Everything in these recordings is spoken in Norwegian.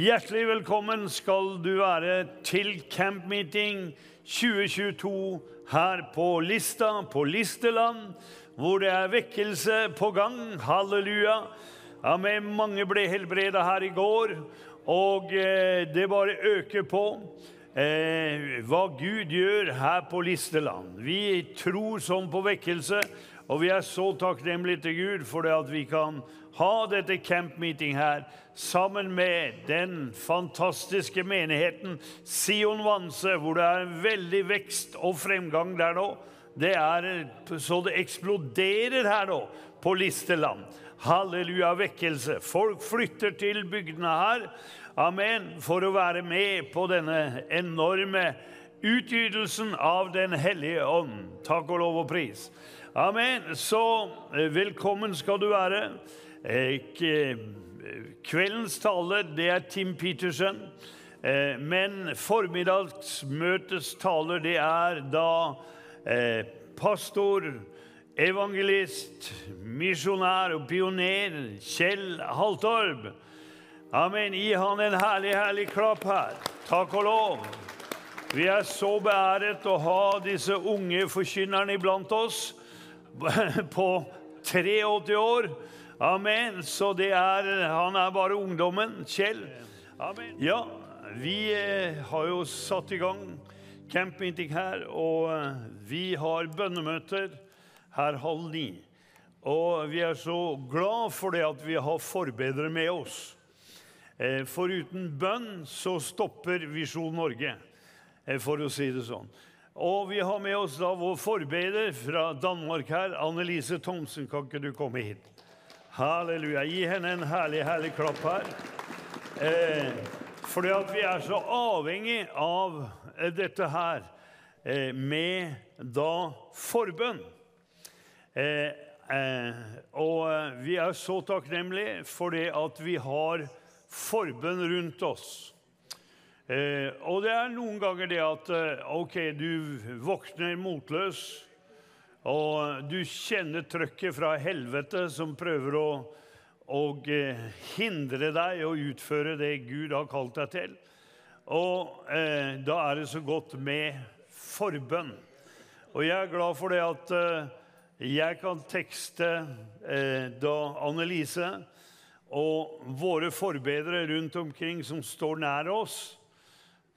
Hjertelig velkommen skal du være til campmeeting 2022 her på Lista, på Listeland, hvor det er vekkelse på gang. Halleluja. Ja, men Mange ble helbredet her i går, og eh, det bare øker på. Eh, hva Gud gjør her på Listeland. Vi tror sånn på vekkelse, og vi er så takknemlige til Gud for det at vi kan ha dette campmeeting her sammen med den fantastiske menigheten Sion Vanse, hvor det er en veldig vekst og fremgang der nå. Det er så det eksploderer her nå på Listeland. Halleluja, vekkelse. Folk flytter til bygdene her. Amen. For å være med på denne enorme utgytelsen av Den hellige ånd. Takk og lov og pris. Amen. Så eh, velkommen skal du være. Eh, kveldens taler, det er Tim Petersen. Eh, men formiddagsmøtets taler, det er da pastor, evangelist, misjonær og pioner Kjell Haltorp. Amen. Gi han en herlig, herlig klapp her. Takk og lov. Vi er så beæret å ha disse unge forkynnerne iblant oss på 83 år. Amen. Så det er, han er bare ungdommen. Kjell. Amen. Ja, vi eh, har jo satt i gang campmeeting her, og eh, vi har bønnemøter her halv ni. Og vi er så glad for det at vi har forbedere med oss. Eh, for uten bønn så stopper Visjon Norge, for å si det sånn. Og vi har med oss da vår forbeder fra Danmark her, Annelise Thomsen. Kan ikke du komme hit? Halleluja. Gi henne en herlig, herlig klapp her. Eh, fordi at vi er så avhengig av eh, dette her eh, med da forbønn. Eh, eh, og eh, vi er så takknemlige for det at vi har forbønn rundt oss. og det er noen ganger det at OK, du våkner motløs. Og du kjenner trøkket fra helvete som prøver å, å eh, hindre deg å utføre det Gud har kalt deg til. Og eh, da er det så godt med forbønn. Og jeg er glad for det at eh, jeg kan tekste eh, da Annelise og våre forbedere rundt omkring som står nær oss.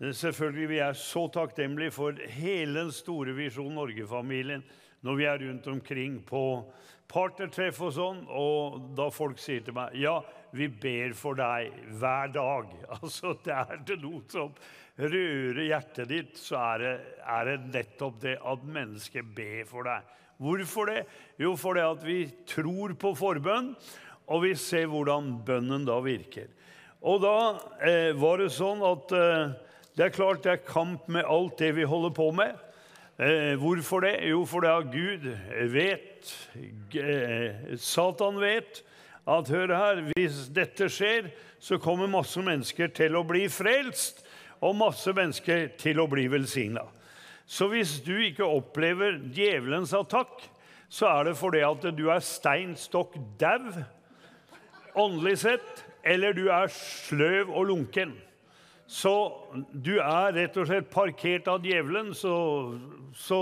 Selvfølgelig, Vi er så takknemlige for hele den store Visjon Norge-familien når vi er rundt omkring på partnertreff og sånn, og da folk sier til meg ja, vi ber for deg hver dag. Altså, det er det noe som rører hjertet ditt, så er det, er det nettopp det at mennesket ber for deg. Hvorfor det? Jo, fordi at vi tror på forbønn, og vi ser hvordan bønnen da virker. Og da eh, var det sånn at eh, det er klart det er kamp med alt det vi holder på med. Eh, hvorfor det? Jo, fordi Gud vet, eh, Satan vet, at hør her, hvis dette skjer, så kommer masse mennesker til å bli frelst, og masse mennesker til å bli velsigna. Så hvis du ikke opplever djevelens attakk, så er det fordi at du er stein stokk dau åndelig sett, eller du er sløv og lunken. Så du er rett og slett parkert av djevelen, så, så,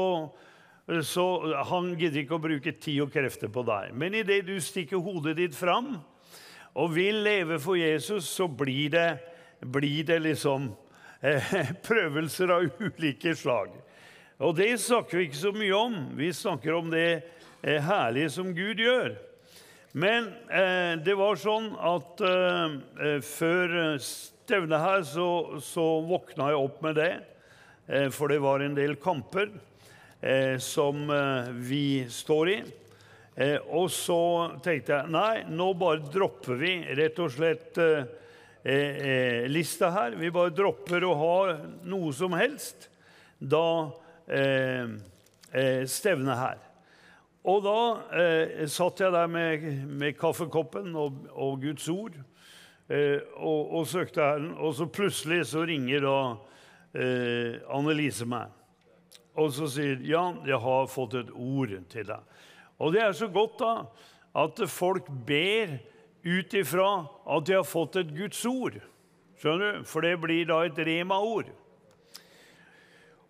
så han gidder ikke å bruke tid og krefter på deg. Men idet du stikker hodet ditt fram og vil leve for Jesus, så blir det, blir det liksom eh, prøvelser av ulike slag. Og det snakker vi ikke så mye om. Vi snakker om det eh, herlige som Gud gjør. Men eh, det var sånn at eh, eh før stevnet her så, så, våkna jeg opp med det, eh, for det var en del kamper eh, som eh, vi står i. Og så tenkte jeg nei, nå bare dropper vi rett og slett lista her. Vi bare dropper å ha noe som helst da stevnet her. Og da satt jeg der med, med kaffekoppen og, og Guds ord og, og, søkte Herren. Og så plutselig så ringer da eh, Annelise meg. Og så sier Jan, jeg har fått et ord til deg. Og det er så godt da at folk ber ut ifra at de har fått et Guds ord. Skjønner du? For det blir da et rema-ord.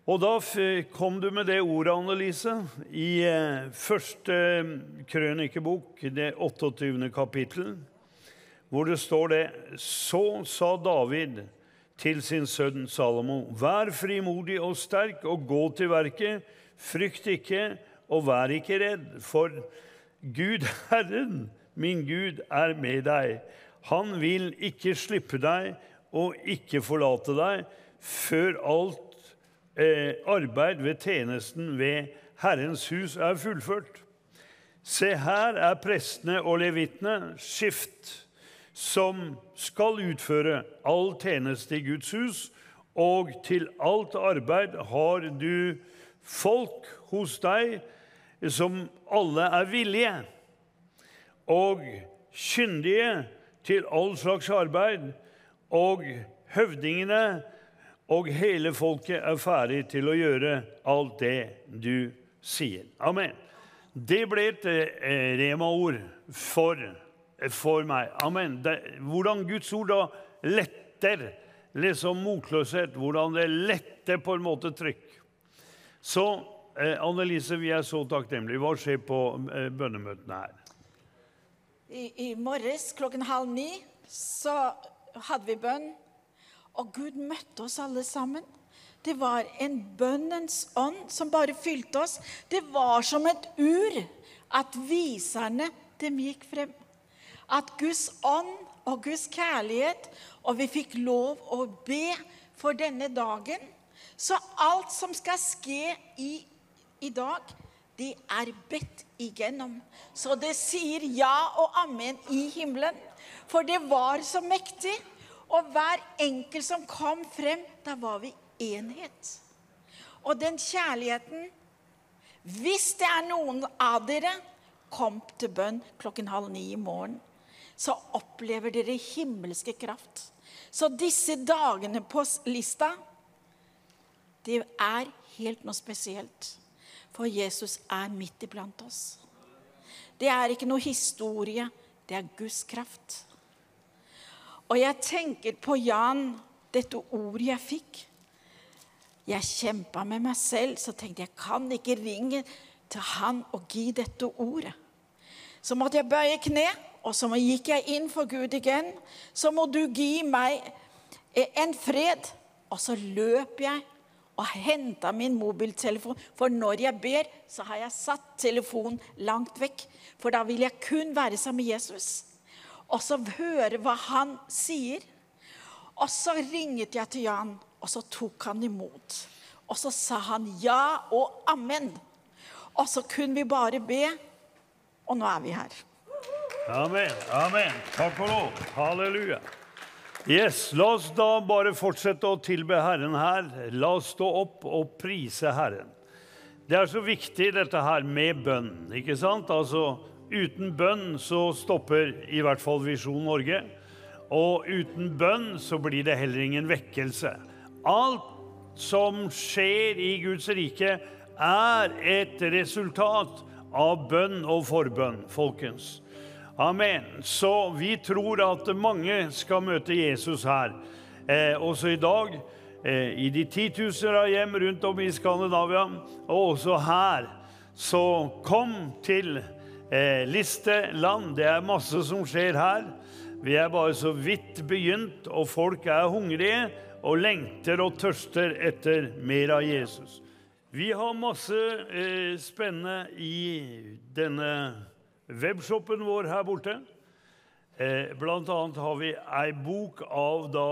Og da kom du med det ordet, Annelise, i eh, første krønikebok, det 28. kapittel, hvor det står det Så sa David til sin sønn Salomo.: Vær frimodig og sterk og gå til verket. Frykt ikke og vær ikke redd, for Gud Herren, min Gud, er med deg. Han vil ikke slippe deg og ikke forlate deg før alt eh, arbeid ved tjenesten ved Herrens hus er fullført. Se, her er prestene og levitene skift, som skal utføre all tjeneste i Guds hus, og til alt arbeid har du folk hos deg som alle er villige og kyndige til all slags arbeid, og høvdingene og hele folket er ferdig til å gjøre alt det du sier. Amen. Det ble et eh, rema-ord for, for, meg. Amen. Det, hvordan Guds ord da letter liksom motløshet, hvordan det letter på en måte trykk. Så eh, Annelise, vi er så takknemlige. Hva skjer på eh, bønnemøtene her? I, I morges klokken halv ni så hadde vi bønn og Gud møtte oss alle sammen. Det var en bønnens ånd som bare fylte oss. Det var som et ur at viserne dem gikk frem. At Guds ånd og Guds kjærlighet, og vi fikk lov å be for denne dagen. Så alt som skal skje i, i dag, det er bedt igjennom. Så det sier ja og amen i himmelen. For det var så mektig. Og hver enkelt som kom frem, da var vi enhet. Og den kjærligheten Hvis det er noen av dere kom til bønn klokken halv ni i morgen, så opplever dere himmelske kraft. Så disse dagene på lista, det er helt noe spesielt. For Jesus er midt iblant oss. Det er ikke noe historie, det er Guds kraft. Og jeg tenker på Jan, dette ordet jeg fikk. Jeg kjempa med meg selv, så tenkte jeg kan ikke ringe til han og gi dette ordet. Så måtte jeg bøye kne, og så gikk jeg inn for Gud igjen. Så må du gi meg en fred. Og så løp jeg og henta min mobiltelefon. For når jeg ber, så har jeg satt telefonen langt vekk. For da vil jeg kun være sammen med Jesus og så høre hva han sier. Og så ringet jeg til Jan, og så tok han imot. Og så sa han ja og amen. Og så kunne vi bare be, og nå er vi her. Amen. Amen. Takk og lov. Halleluja. Yes, La oss da bare fortsette å tilbe Herren her. La oss stå opp og prise Herren. Det er så viktig, dette her med bønn. ikke sant? Altså, Uten bønn så stopper i hvert fall Visjon Norge. Og uten bønn så blir det heller ingen vekkelse. Alt som skjer i Guds rike, er et resultat av bønn og forbønn, folkens. Amen. Så vi tror at mange skal møte Jesus her, eh, også i dag. Eh, I de titusener av hjem rundt om i Skandinavia, og også her. Så kom til eh, listeland. Det er masse som skjer her. Vi er bare så vidt begynt, og folk er hungrige og lengter og tørster etter mer av Jesus. Vi har masse eh, spennende i denne webshopen vår her borte. Eh, blant annet har vi ei bok av da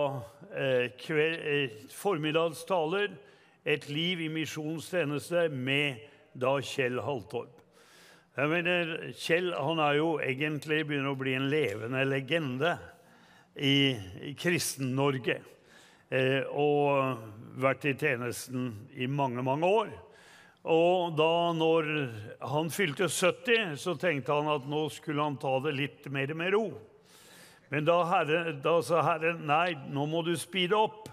eh, kveld, eh, formiddagstaler, 'Et liv i misjonstjeneste', med da Kjell Haltorp. Jeg mener, Kjell han er jo egentlig begynner å bli en levende legende i, Kristen-Norge. Eh, og vært i tjenesten i mange, mange år. Og da når han fylte 70, så tenkte han at nå skulle han ta det litt mer med ro. Men da, herre, da sa Herren nei, nå må du speede opp.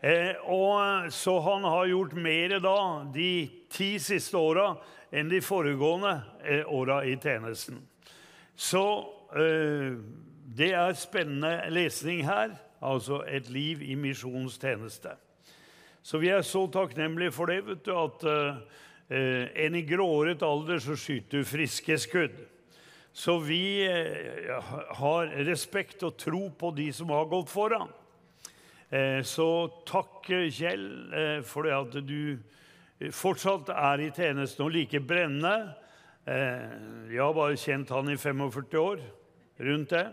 Eh, og Så han har gjort mer da de ti siste åra enn de foregående eh, åra i tjenesten. Så eh, det er spennende lesning her. altså et liv i misjonstjeneste. Så vi er så takknemlige for det, vet du, at eh, en i gråret alder så skyter du friske skudd. Så vi eh, har respekt og tro på de som har gått foran. Eh, så takk, Kjell, eh, for det at du fortsatt er i tjenesten og like brennende. Jeg har bare kjent han i 45 år, rundt det.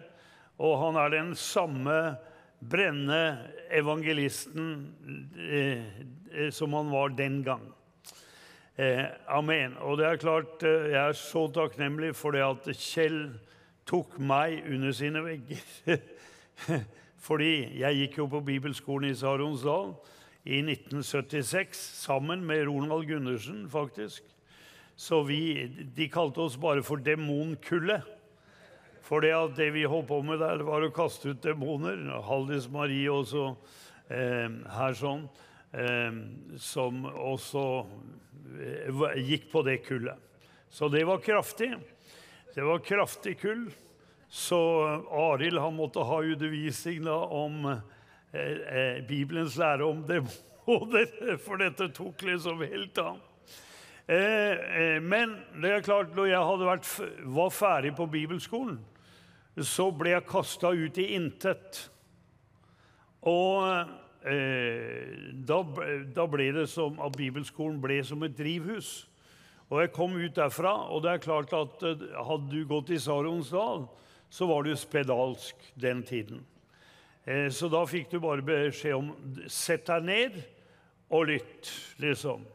Og han er den samme brennende evangelisten eh, eh, som han var den gang. Eh, amen. Og det er klart, jeg er så takknemlig for det at Kjell tok meg under sine vegger. Fordi jeg gikk jo på bibelskolen i Saronsdal i 1976 sammen med Ronald Gundersen, faktisk. Så vi, de kalte oss bare for Demonkullet. For det, vi holdt på med der, var å kaste ut demoner. Haldis Marie også eh, her sånn. Eh, som også eh, gikk på det kullet. Så det var kraftig. Det var kraftig kull. Så Arild måtte ha undervisning da, om eh, eh, Bibelens lære om demoner, for dette tok liksom helt av. Men det er klart, når jeg vært, var ferdig på bibelskolen, så ble jeg kasta ut i intet. Og eh, da, da, ble det som at bibelskolen ble som et drivhus. Og jeg kom ut derfra, og det er klart at eh, hadde du gått i Saronsdal, så var du spedalsk den tiden. Eh, så da fikk du bare beskjed om sett deg ned og lytt, liksom.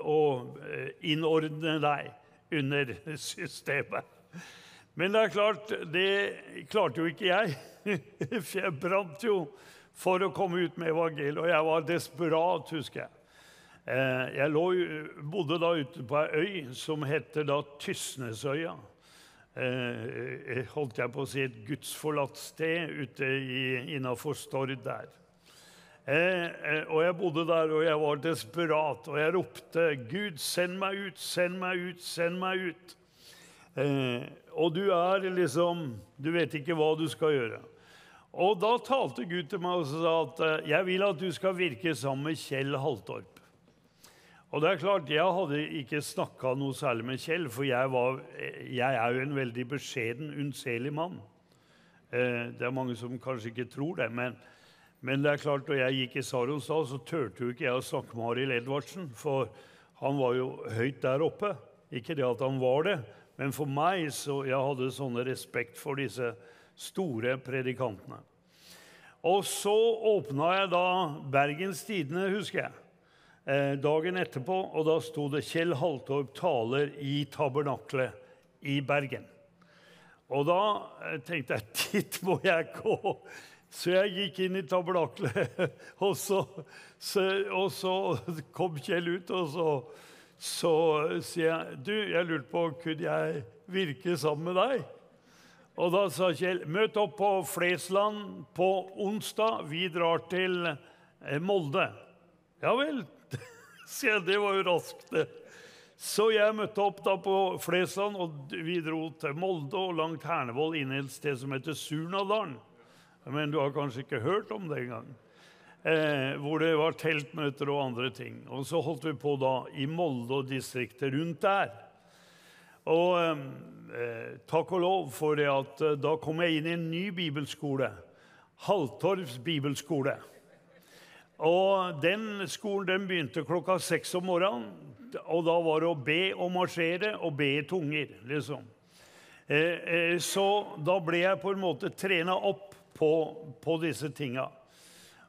Og eh, innordne deg under systemet. Men det er klart, det klarte jo ikke jeg. For jeg brant jo for å komme ut med evangeliet, og jeg var desperat, husker jeg. Eh, jeg lå, bodde da ute på ei øy som heter da Tysnesøya. Eh, holdt jeg på å si et gudsforlatt sted ute innafor Stord der. Eh, og jeg bodde der, og jeg var desperat, og jeg ropte 'Gud, send meg ut, send meg ut, send meg ut'. Eh, og du er liksom Du vet ikke hva du skal gjøre. Og da talte Gud til meg og sa at eh, jeg vil at du skal virke sammen med Kjell Haltorp. Og det er klart, Jeg hadde ikke snakka noe særlig med Kjell, for jeg, var, jeg er jo en veldig beskjeden, unnselig mann. Eh, det er mange som kanskje ikke tror det, men, men det er klart, da jeg gikk i Saronsdal, så turte jo ikke jeg å snakke med Arild Edvardsen, for han var jo høyt der oppe. Ikke det at han var det, men for meg så jeg hadde sånne respekt for disse store predikantene. Og så åpna jeg da Bergens Tidende, husker jeg, eh, dagen etterpå. Og da sto det 'Kjell Haltorp taler i tabernaklet i Bergen'. Og da eh, tenkte jeg dit må jeg gå. Så jeg gikk inn i tabernaklet, og og så kom Kjell ut, og så så sier jeg du, jeg lurte på kunne jeg virke sammen med deg. Og da sa Kjell møt opp på Flesland på onsdag. Vi drar til eh, Molde. Ja vel, sier jeg. Det var jo raskt, det. Så jeg møtte opp da på Flesland, og vi dro til Molde og langt Hernevoll inn i et sted som heter Surnadalen. Men du har kanskje ikke hørt om det engang? Eh, hvor det var teltmøter og andre ting. Og så holdt vi på da i Molde og distriktet rundt der. Og eh, takk og lov for det at eh, da kom jeg inn i en ny bibelskole. Halvtorvs bibelskole. Og den skolen den begynte klokka seks om morgenen. Og da var det å be og marsjere og be i tunger, liksom. Eh, eh, så da ble jeg på en måte trena opp på, på disse tinga.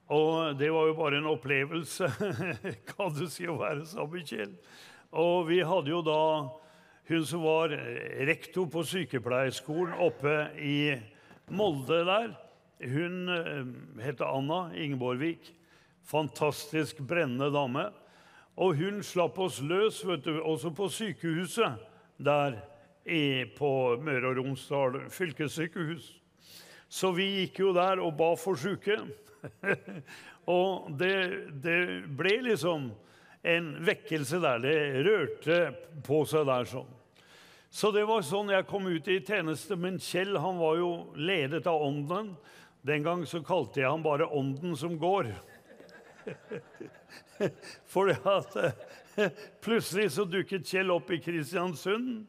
Og det var jo bare en opplevelse, kan du si, å være sammen med Kjell. Og vi hadde jo da hun som var rektor på sykepleierskolen oppe i Molde der. Hun eh, het Anna Ingeborgvik. Fantastisk brennende dame. Og hun slapp oss løs vet du, også på sykehuset der på Møre og Romsdal fylkessykehus. Så vi gikk jo der og ba for syke. og det, det, ble liksom en vekkelse der. Det rørte på seg der sånn. Så det var sånn jeg kom ut i tjeneste. Men Kjell han var jo ledet av Ånden. Den gang så kalte jeg ham bare 'Ånden som går'. Fordi at plutselig så dukket Kjell opp i Kristiansund.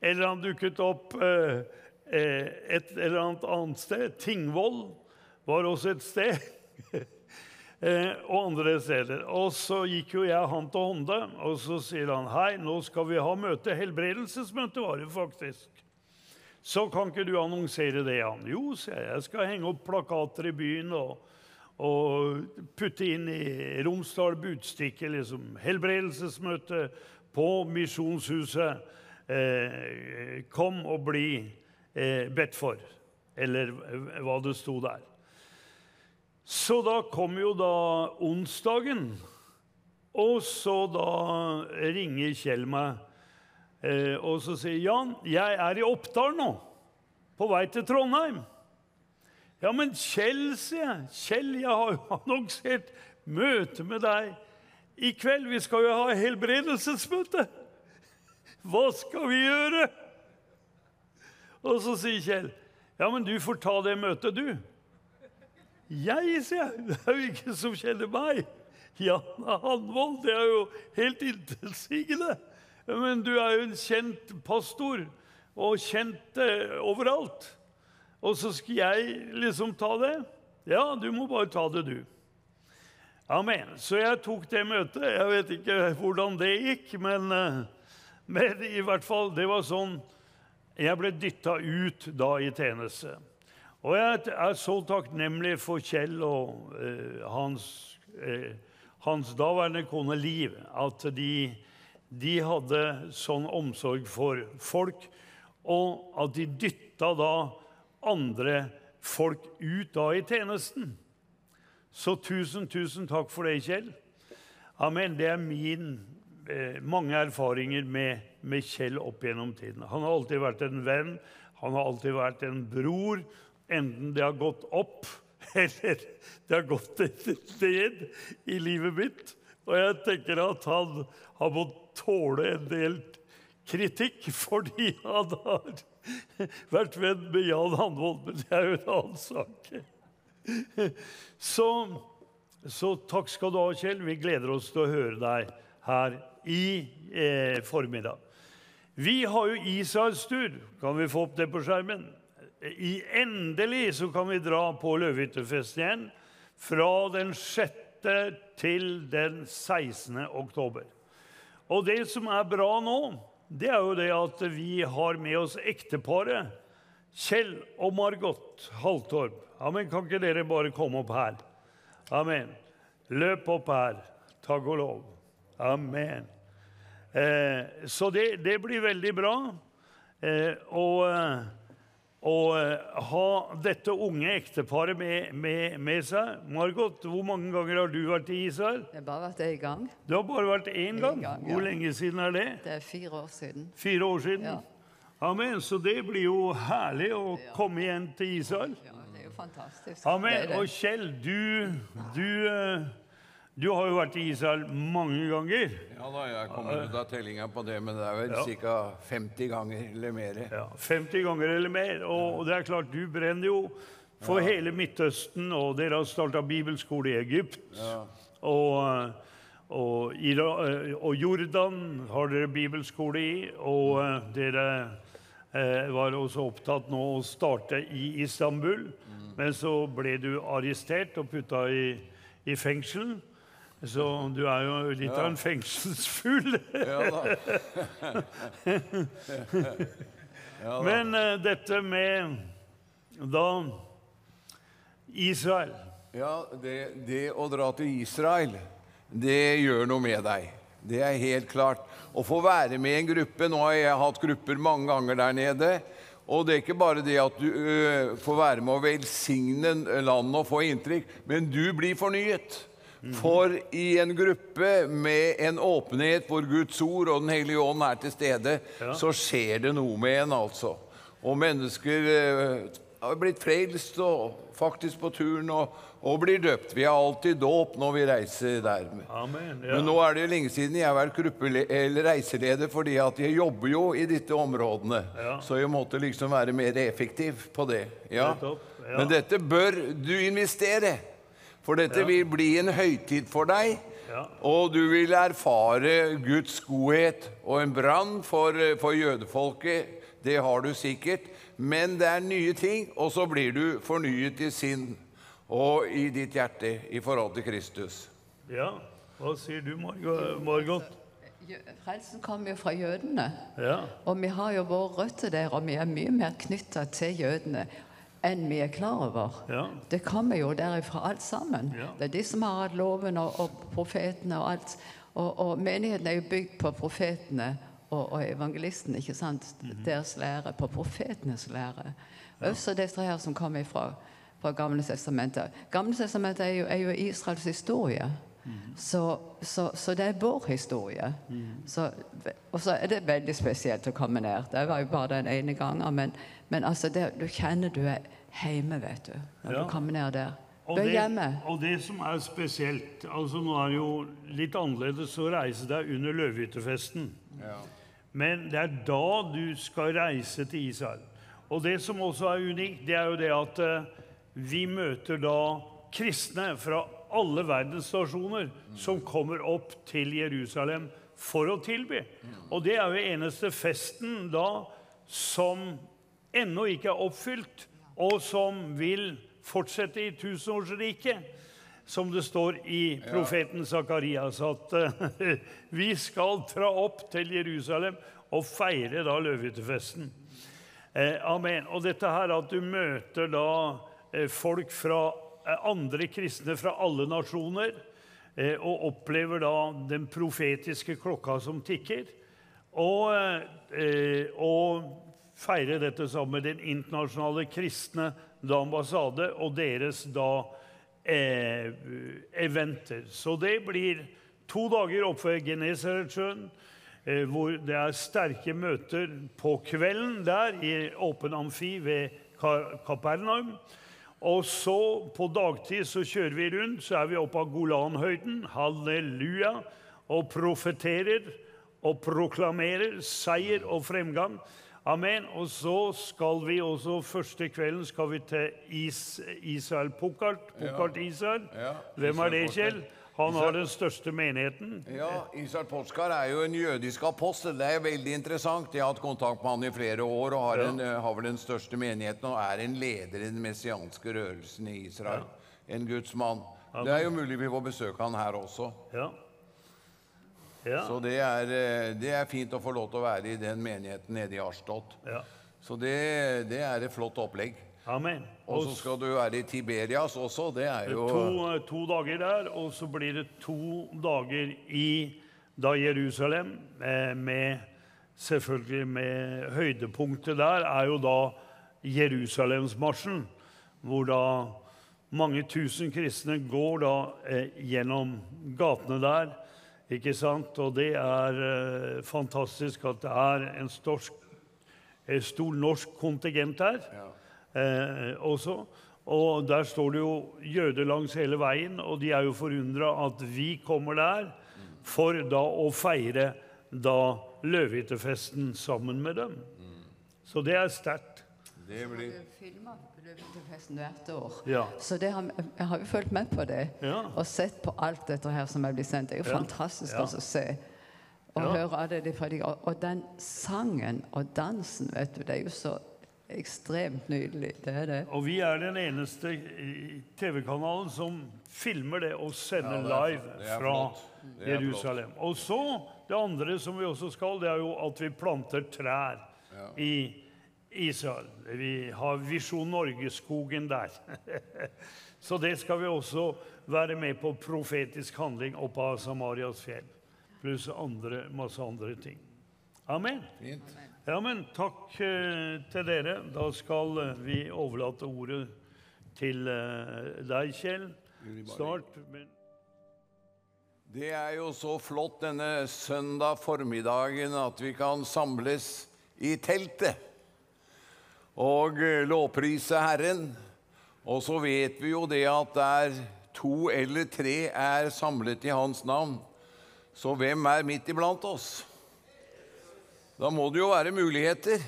Eller han dukket opp eh, eh, et eller annet annet sted. Tingvoll var også et sted. eh, og andre steder. Og så gikk jo jeg han til hånde, og så sier han hei, nå skal vi ha møte. Helbredelsesmøte var det faktisk. Så kan ikke du annonsere det, Jan? Jo, sier jeg. Jeg skal henge opp plakater i byen og, og putte inn i Romsdal Budstikke liksom, helbredelsesmøte på Misjonshuset. Eh, kom og bli eh, bedt for. Eller hva det sto der. Så da kom jo da onsdagen, og så da ringer Kjell meg Eh, og så sier Jan, jeg er i Oppdal nå, på vei til Trondheim. Ja, men Kjell, sier jeg. Kjell, jeg har jo annonsert møte med deg i kveld. Vi skal jo ha helbredelsesmøte. Hva skal vi gjøre? Og så sier Kjell, ja, men du får ta det møtet, du. Jeg, sier jeg. Det er jo ikke som kjenner meg. Janne Hanvold, det er jo helt intetsigende. Men du er jo en kjent pastor, og kjent eh, overalt. Og så skal jeg liksom ta det? Ja, du må bare ta det, du. Amen. Så jeg tok det møtet. Jeg vet ikke hvordan det gikk, men, eh, men i hvert fall, det var sånn Jeg ble dytta ut da i tjeneste. Og jeg er så takknemlig for Kjell og eh, hans, eh, hans daværende kone Liv, at de de hadde sånn omsorg for folk, og at de dytta da andre folk ut da i tjenesten. Så tusen, tusen takk for det, Kjell. Amen. Det er min eh, mange erfaringer med, med, Kjell opp gjennom tiden. Han har alltid vært en venn, han har alltid vært en bror, enten det har gått opp eller det har gått et sted i livet mitt. Og jeg tenker at han har måttet tåle en del kritikk fordi han har vært venn med Jan Hanvold, men det er jo en annen sak. Så, så, takk skal du ha, Kjell. Vi gleder oss til å høre deg her i eh, formiddag. Vi har jo Israelstur. Kan vi få opp det på skjermen? I Endelig så kan vi dra på løvehyttefest igjen fra den 6. til den 16. oktober. Og det som er bra nå, det er jo det at vi har med oss ekteparet Kjell og Margot Haltorp. Amen. Kan ikke dere bare komme opp her? Amen. Løp opp her. Takk og lov. Amen. Eh, så det, det, blir veldig bra. Eh, og eh, å eh, ha dette unge ekteparet med, med, med, seg. Margot, hvor mange ganger har du vært i Israel? Det har bare vært én gang. Du har bare vært én gang? gang ja. Hvor lenge siden er det? Det er fire år siden. Fire år siden? Ja. Amen. Så det blir jo herlig å ja. komme igjen til Israel. Ja, det er jo fantastisk. Amen. Det det. Og Kjell, du, du uh, du har jo vært i Israel mange ganger. Ja da, jeg kommer ut av tellinga på det, men det er vel ja. ca. 50 ganger eller mer. Ja, 50 ganger eller mer. Og det er klart, du brenner jo for ja. hele Midtøsten, og dere har starta bibelskole i Egypt. Ja. Og, og, og, Jordan har dere bibelskole i, og eh, dere eh, var også opptatt nå å starte i Istanbul. Mm. Men så ble du arrestert og putta i, i fengsel. Så du er jo litt ja. av en fengselsfugl. ja Men uh, dette med da Israel Ja, det, det, å dra til Israel, det gjør noe med deg. Det er helt klart. Å få være med i en gruppe Nå har jeg hatt grupper mange ganger der nede. Og det er ikke bare det at du uh, får være med å velsigne landet og få inntrykk, men du blir fornyet. For i en gruppe med en åpenhet hvor Guds ord og Den hellige ånd er til stede, ja. så skjer det noe med en, altså. Og mennesker eh, har blitt frelst og faktisk på turen og, og blir døpt. Vi har alltid dåp når vi reiser der. Amen. Ja. Men nå er det jo lenge siden jeg har vært gruppele- eller reiseleder, fordi at jeg jobber jo i disse områdene. Ja. Så jeg måtte liksom være mer effektiv på det. Ja. Men dette bør du investere, for dette Ja. vil bli en høytid for deg. Ja. Og du vil erfare Guds godhet og en brann for, for jødefolket. Det har du sikkert. Men det er nye ting, og så blir du fornyet i sinn og i ditt hjerte i forhold til Kristus. ja. Hva sier du, Margot? Frelsen kommer jo fra jødene. Ja. Og vi har jo våre røtter der, og vi er mye mer knytta til jødene enn vi er klar over. Ja. Det kommer jo derifra alt sammen. Ja. Det er de som har hatt loven og, og profetene og alt. Og, og menigheten er jo bygd på profetene og, og evangelisten, ikke sant? Mhm. Deres lære, på profetenes lære. Også disse her som kommer fra, fra Gamle testamentet. Gamle testamentet er jo, er jo Israels historie. Mhm. Så, så, så det er vår historie. Så, og så er det veldig spesielt å komme ned. Det var jo bare den ene gangen. Men, men altså det, du kjenner du er hjemme, vet du, når Ja. du kommer ned der. Og det, og det som er spesielt altså Nå er det jo litt annerledes å reise deg under løvehyttefesten. Men det er da du skal reise til Israel. Og det som også er unikt, det er jo det at eh, vi møter da kristne fra alle verdensnasjoner som kommer opp til Jerusalem for å tilby. Og det er jo eneste festen da som ennå ikke er oppfylt, og som vil fortsette i tusenårsriket. Som det står i profeten Sakarias, at uh, vi skal tra opp til Jerusalem og feire da løvehyttefesten. Eh, amen. Og dette her at du møter da eh, folk fra eh, andre kristne fra alle nasjoner, eh, og opplever da den profetiske klokka som tikker, og, eh, og feire dette sammen med den internasjonale kristne ambassade og deres da eh, eventer. Så det blir to dager oppe ved Genesaretsjøen, eh, hvor det er sterke møter på kvelden der i åpen amfi ved Kapernaum. Og så på dagtid så kjører vi rundt, så er vi oppe av Golanhøyden, halleluja, og profeterer og proklamerer seier og fremgang. Amen. Og så skal vi også første kvelden skal vi til Is Israel Pukkart. Pukkart Israel. Ja, Hvem er det, Kjell? Han har den største menigheten. Ja, Israel Poskar er jo en jødisk apostel. Det er veldig interessant. Jeg har hatt kontakt med han i flere år og har, en, eh, har vel den største menigheten og er en leder i den messianske rørelsen i Israel. En gudsmann. Det er jo mulig vi får besøke han her også. Ja. Ja. Så det er, eh, det er fint å få lov til å være i den menigheten nede i Ashdod. ja. Så det, det er et flott opplegg. Amen. Og så skal du være i Tiberias også. Det er jo to, to dager der, og så blir det to dager i da Jerusalem, eh, med selvfølgelig med høydepunktet der er jo da Jerusalemsmarsjen, hvor da mange tusen kristne går da eh, gjennom gatene der. Ikke sant? Og det er eh, fantastisk at det er en stor, en stor norsk kontingent der eh, også. Og der står det jo jøder langs hele veien, og de er jo forundra at vi kommer der for da å feire da løvhyttefesten sammen med dem. Så det er sterkt. Det blir Jeg filmer Løvetefesten hvert år. Ja. Så det har, jeg har jo fulgt med på det. Ja. Og sett på alt dette her som er blitt sendt. Det er jo Ja. fantastisk Ja. å se. Og Ja. høre alle de fra de, og, og den sangen og dansen, vet du, det er jo så ekstremt nydelig. Det er det. Og vi er den eneste i TV-kanalen som filmer det og sender Ja, det er- live det fra er Jerusalem. Og så det andre som vi også skal, det er jo at vi planter trær i Israel. Vi har Visjon Norge-skogen der. så det skal vi også være med på profetisk handling oppe av Samarias fjell. Pluss andre, masse andre ting. Amen. fint. Ja, men takk eh, til dere. Da skal eh, vi overlate ordet til eh, deg, Kjell, snart. Men Det er jo så flott denne søndag formiddagen at vi kan samles i teltet. Og eh, lovprise Herren. Og så vet vi jo det at der to eller tre er samlet i Hans navn, så hvem er midt iblant oss? Da må det jo være muligheter.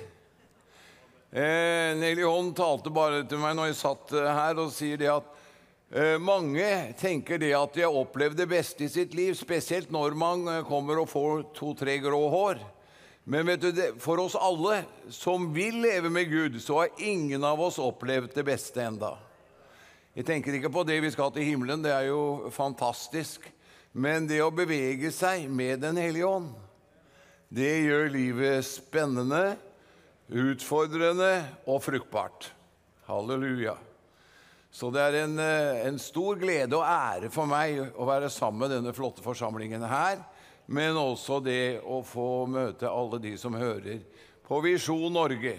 Eh, Nelly Hånd talte bare til meg når jeg satt eh, her, og sier det at eh, mange tenker det at de har opplevd det beste i sitt liv, spesielt når man eh, kommer og får to-tre grå hår. Men vet du, for oss alle som vil leve med Gud, så har ingen av oss opplevd det beste enda. Jeg tenker ikke på det vi skal til himmelen, det er jo fantastisk. Men det å bevege seg med Den hellige ånd, det gjør livet spennende, utfordrende og fruktbart. Halleluja. Så det er en, eh, en, stor glede og ære for meg å være sammen med denne flotte forsamlingen her, men også det å få møte alle de som hører på Visjon Norge.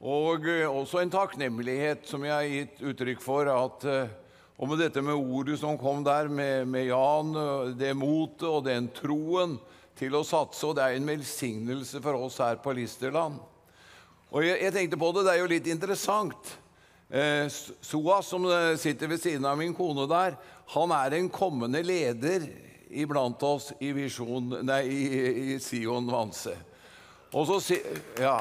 Og eh, også en takknemlighet som jeg har gitt uttrykk for, at eh, og med dette med ordet som kom der, med, med Jan, det motet og den troen til å satse, og det er en velsignelse for oss her på Listerland. Og jeg, jeg tenkte på det, det er jo litt interessant. Eh, Soas, som sitter ved siden av min kone der, han er en kommende leder iblant oss i, visjon, nei, i, i Sion Vanse. Og så Ja.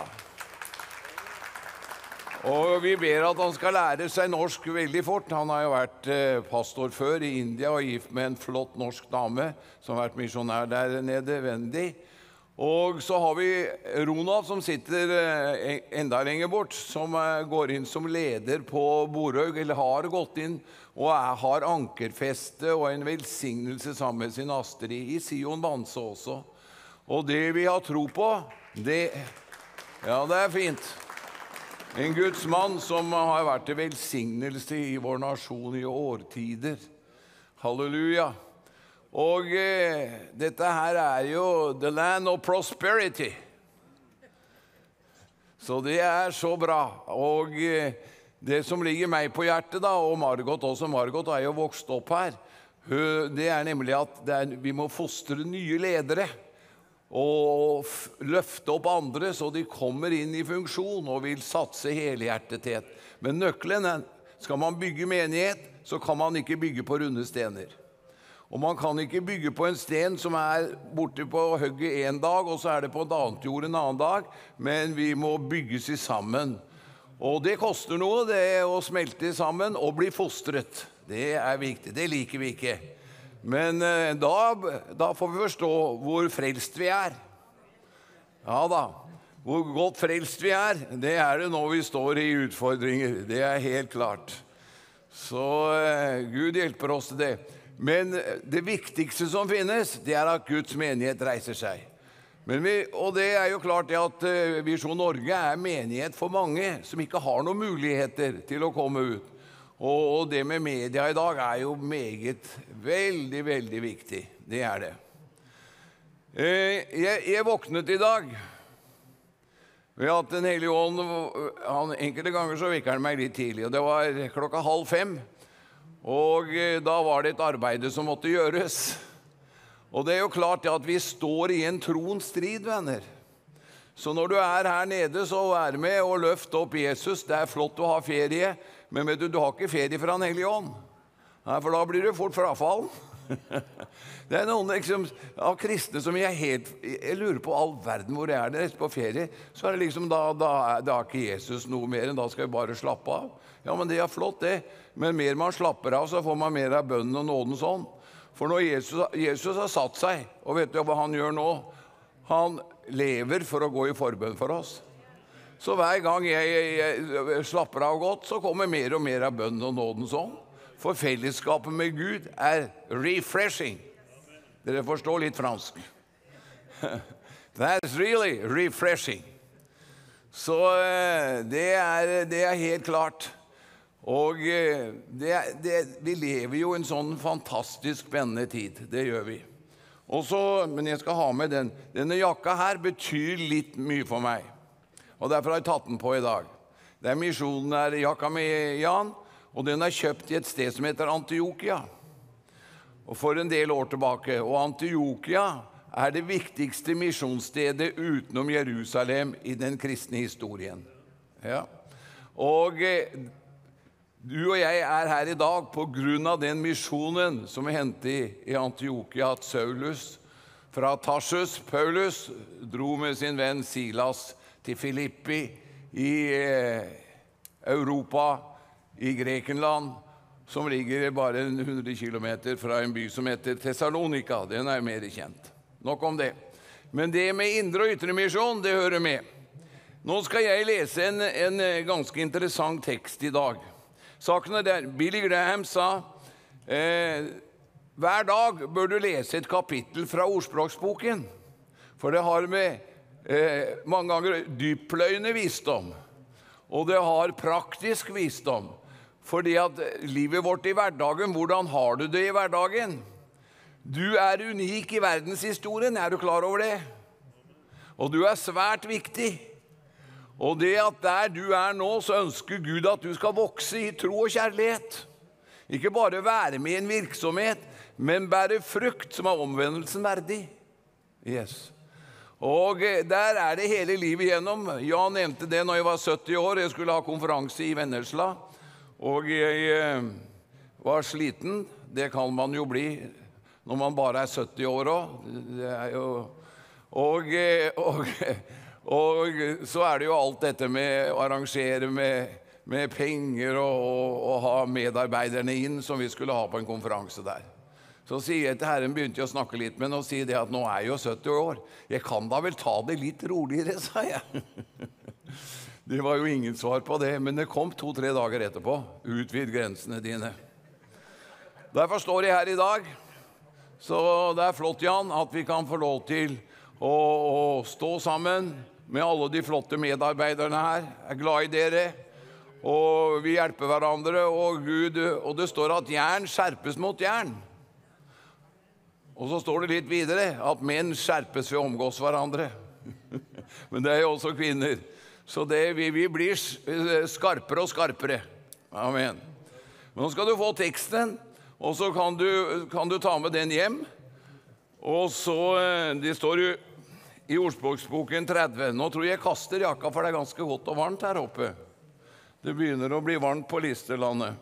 Og vi ber at han skal lære seg norsk veldig fort. Han har jo vært eh, pastor før i India og gift med en flott norsk dame som har vært misjonær der nede, Wendy. Og så har vi Ronald, som sitter eh, enda lenger bort, som eh, går inn som leder på Borhaug, eller har gått inn og er, har ankerfeste og en velsignelse sammen med sin Astrid i Sion Vanse også. Og det vi har tro på, det Ja, det er fint. En Guds mann som har vært til velsignelse i vår nasjon i årtider. Halleluja. Og eh, dette her er jo the land of prosperity. Så det er så bra. Og eh, det som ligger meg på hjertet, da, og Margot også Margot er jo vokst opp her, det er nemlig at er, vi må fostre nye ledere og løfte opp andre så de kommer inn i funksjon og vil satse helhjertethet. Men nøkkelen er skal man bygge menighet, så kan man ikke bygge på runde stener. Og man kan ikke bygge på en sten som er borte på hugget én dag, og så er det på et annet jord en annen dag, men vi må bygges i sammen. Og det koster noe, det å smelte sammen og bli fostret. Det er viktig. Det liker vi ikke. Men eh, da, da, får vi forstå hvor frelst vi er. Ja da. Hvor godt frelst vi er, det er det når vi står i utfordringer. Det er helt klart. Så eh, Gud hjelper oss til det. Men det viktigste som finnes, det er at Guds menighet reiser seg. Vi, og det er jo klart det at uh, Visjon Norge er menighet for mange som ikke har noen muligheter til å komme ut. Og, og, det med media i dag er jo meget veldig, veldig viktig. Det er det. Eh, jeg, jeg våknet i dag ved at Den hellige ånd Enkelte ganger så vekker han meg litt tidlig. og Det var klokka halv fem. Og eh, da var det et arbeid som måtte gjøres. Og det er jo klart at vi står i en troens strid, venner. Så når du er her nede, så vær med og løft opp Jesus. Det er flott å ha ferie. Men vet du, du har ikke ferie fra Den hellige ånd. Nei, for da blir det fort frafall. Det er noen liksom, av kristne som jeg helt Jeg lurer på all verden hvor jeg er det på ferie. Så er det liksom da, da, da er ikke Jesus noe mer enn da skal vi bare slappe av. Ja, men det er flott, det. Men mer man slapper av, så får man mer av bønnen og nåden sånn. For når Jesus, Jesus har satt seg, og vet du hva han gjør nå? Han lever for å gå i forbønn for oss. Så hver gang jeg, jeg, jeg, slapper av godt, så kommer mer og mer av bønnen og nåden sånn. For fellesskapet med Gud er refreshing. Dere forstår litt fransk. That's really refreshing. Så eh, det er, det er helt klart. Og eh, det, det, vi lever jo en sånn fantastisk spennende tid. Det gjør vi. Også, men jeg skal ha med den. Denne jakka her betyr litt mye for meg og Derfor har jeg tatt den på i dag. Det er misjonen mi, Jan, og den er kjøpt i et sted som heter Antiokia. Og For en del år tilbake. Og Antiokia er det viktigste misjonsstedet utenom Jerusalem i den kristne historien. Ja. Og eh, du og jeg er her i dag på grunn av den misjonen som vi hentet i, Antiokia, at Saulus fra Tarsus, Paulus, dro med sin venn Silas til Filippi i eh, Europa, i Grekenland, som ligger bare 100 km fra en by som heter Tessalonika. Den er mer kjent. Nok om det. Men det med indre og ytre misjon, det hører med. Nå skal jeg lese en, en ganske interessant tekst i dag. Saken er der. Billy Graham sa eh, hver dag bør du lese et kapittel fra ordspråksboken. For det har med eh, mange ganger dypløyende visdom, og det har praktisk visdom. Fordi at livet vårt i hverdagen, hvordan har du det i hverdagen? Du er unik i verdenshistorien, er du klar over det? Og du er svært viktig. Og det at der du er nå, så ønsker Gud at du skal vokse i tro og kjærlighet. Ikke bare være med i en virksomhet, men bære frukt som er omvendelsen verdig. Yes. Og eh, der er det hele livet igjennom. Jan nevnte det når jeg var 70 år. Jeg skulle ha konferanse i Vennesla. Og jeg eh, var sliten. Det kan man jo bli når man bare er 70 år òg. Og, eh, og, og, så er det jo alt dette med å arrangere med, med penger og, og, og, ha medarbeiderne inn, som vi skulle ha på en konferanse der. Så sier jeg til Herren, begynte jeg å snakke litt med ham og si det at nå er jeg jo 70 år. Jeg kan da vel ta det litt roligere, sa jeg. Det var jo ingen svar på det, men det kom to-tre dager etterpå. Utvid grensene dine. Derfor står jeg her i dag. Så det er flott, Jan, at vi kan få lov til å, å stå sammen med alle de flotte medarbeiderne her. Jeg er glad i dere. Og vi hjelper hverandre. Og, Gud, og det står at jern skjerpes mot jern. Og så står det litt videre at menn skjerpes ved å omgås hverandre. Men det er jo også kvinner. Så det, vi, vi, blir skarpere og skarpere. Amen. Men nå skal du få teksten, og så kan du, kan du ta med den hjem. Og så eh, Det står jo i ordspråksboken 30 Nå tror jeg jeg kaster jakka, for det er ganske godt og varmt her oppe. Det begynner å bli varmt på Listerlandet.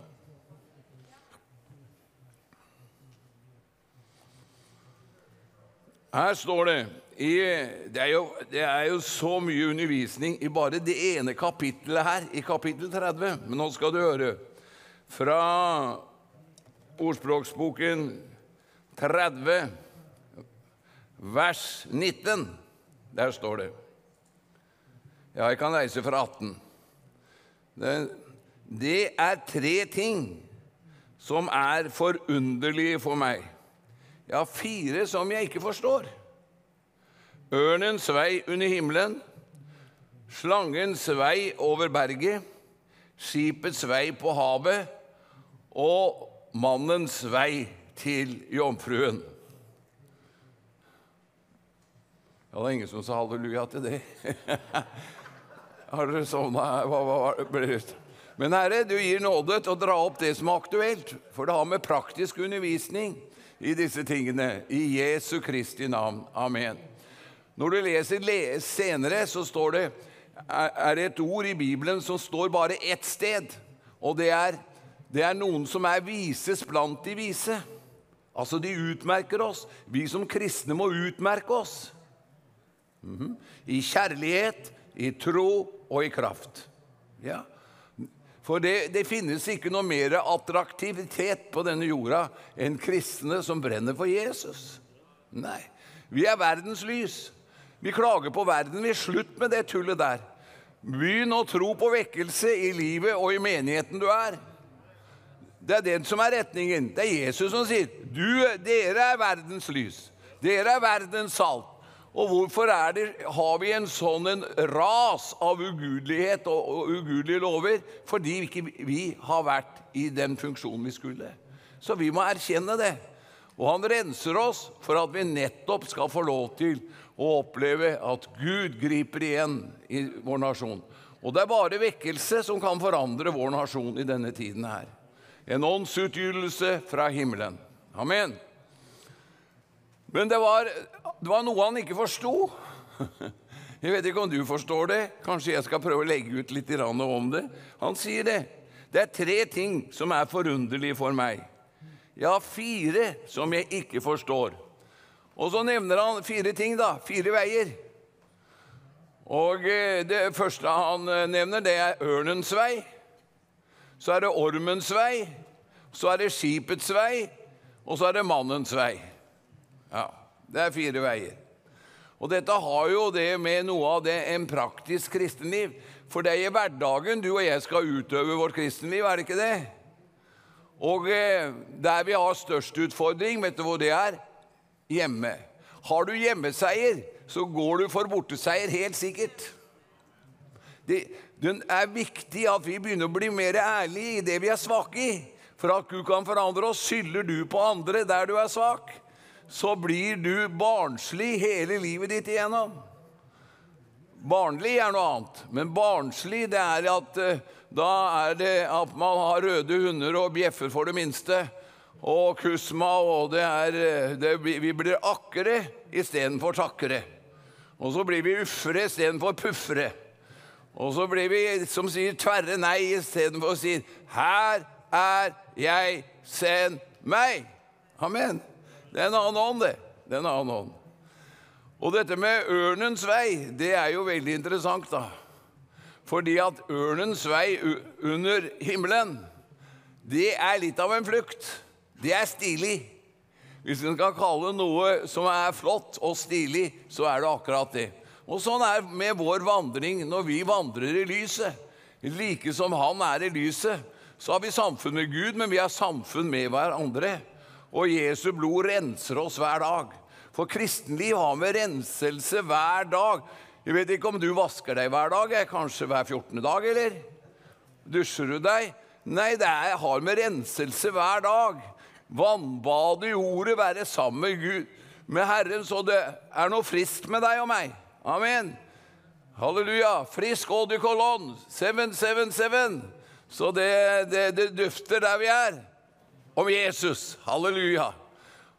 Her står det i, det, er jo, det, er jo, så mye undervisning i bare det ene kapittelet her, i kapittel 30. Men nå skal du høre. Fra ordspråksboken 30, vers 19. Der står det. Ja, jeg kan reise fra 18. Det, det er tre ting som er forunderlige for meg. Ja, fire som jeg ikke forstår. Ørnens vei under himmelen, slangens vei over berget, skipets vei på havet og mannens vei til jomfruen. Ja, det er ingen som sa halleluja til det. Har dere sovna? Hva, hva ble det? Men Herre, du gir nåde til å dra opp det som er aktuelt, for det har med praktisk undervisning i disse tingene. I Jesu Kristi navn. Amen. Når du leser senere, så står det, er det et ord i Bibelen som står bare ett sted. Og det er, det er noen som er vises blant de vise. Altså, de utmerker oss. Vi som kristne må utmerke oss. Mm -hmm. I kjærlighet, i tro og i kraft. Ja. For det, det, finnes ikke noe mer attraktivitet på denne jorda enn kristne som brenner for Jesus. Nei. Vi er verdens lys. Vi klager på verden. Vi slutt med det tullet der. Begynn å tro på vekkelse i livet og i menigheten du er. Det er den som er retningen. Det er Jesus som sier 'Dere er verdens lys. Dere er verdens salt.' Og hvorfor det, har vi en sånn en ras av ugudelighet og, og ugudelige lover? Fordi vi ikke vi har vært i den funksjonen vi skulle. Så vi må erkjenne det. Og han renser oss for at vi nettopp skal få lov til å oppleve at Gud griper igjen i vår nasjon. Og det er bare vekkelse som kan forandre vår nasjon i denne tiden her. En åndsutgytelse fra himmelen. Amen. Men det var, det var noe han ikke forsto. Jeg vet ikke om du forstår det. Kanskje jeg skal prøve å legge ut litt om det. Han sier det. Det er tre ting som er forunderlige for meg. Ja, fire som jeg ikke forstår. Og så nevner han fire ting, da. Fire veier. Og eh, det første han eh, nevner, det er ørnens vei. Så er det ormens vei. Så er det skipets vei. Og så er det mannens vei. Ja, det er fire veier. Og dette har jo det med noe av det en praktisk kristenliv. For det er i hverdagen du og jeg skal utøve vårt kristenliv, er det ikke det? Og eh, der vi har størst utfordring, vet du hvor det er? Hjemme. Har du hjemmeseier, så går du for borteseier, helt sikkert. Det, det er viktig at vi begynner å bli mer ærlige i det vi er svake i. For at Gud kan forandre oss, skylder du på andre der du er svak så blir du barnslig hele livet ditt igjennom. Barnlig er noe annet, men barnslig det er at eh, da er det at man har røde hunder og bjeffer for det minste. Og kusma, og det er eh, det, Vi blir akkere istedenfor takkere. Og så blir vi uffere istedenfor puffere. Og så blir vi som sier tverre nei istedenfor å si 'Her er jeg, send meg'. Amen. Det er en annen ånd, det. Det er en annen ånd. Og dette med ørnens vei, det er jo veldig interessant, da. Fordi at ørnens vei under himmelen, det er litt av en flukt. Det er stilig. Hvis en skal kalle noe som er flott og stilig, så er det akkurat det. Og sånn er det med vår vandring når vi vandrer i lyset. Like som han er i lyset, så har vi samfunn med Gud, men vi har samfunn med hverandre. Og Jesu blod renser oss hver dag. For kristenliv har med renselse hver dag. Jeg vet ikke om du vasker deg hver dag, kanskje hver 14. dag, eller? Dusjer du deg? Nei, det er, har med renselse hver dag. Vannbade i ordet, være sammen med Gud, med Herren, så det er noe friskt med deg og meg. Amen. Halleluja. Frisk eau de cologne. 777. Så det, det, det dufter der vi er om Jesus. Halleluja.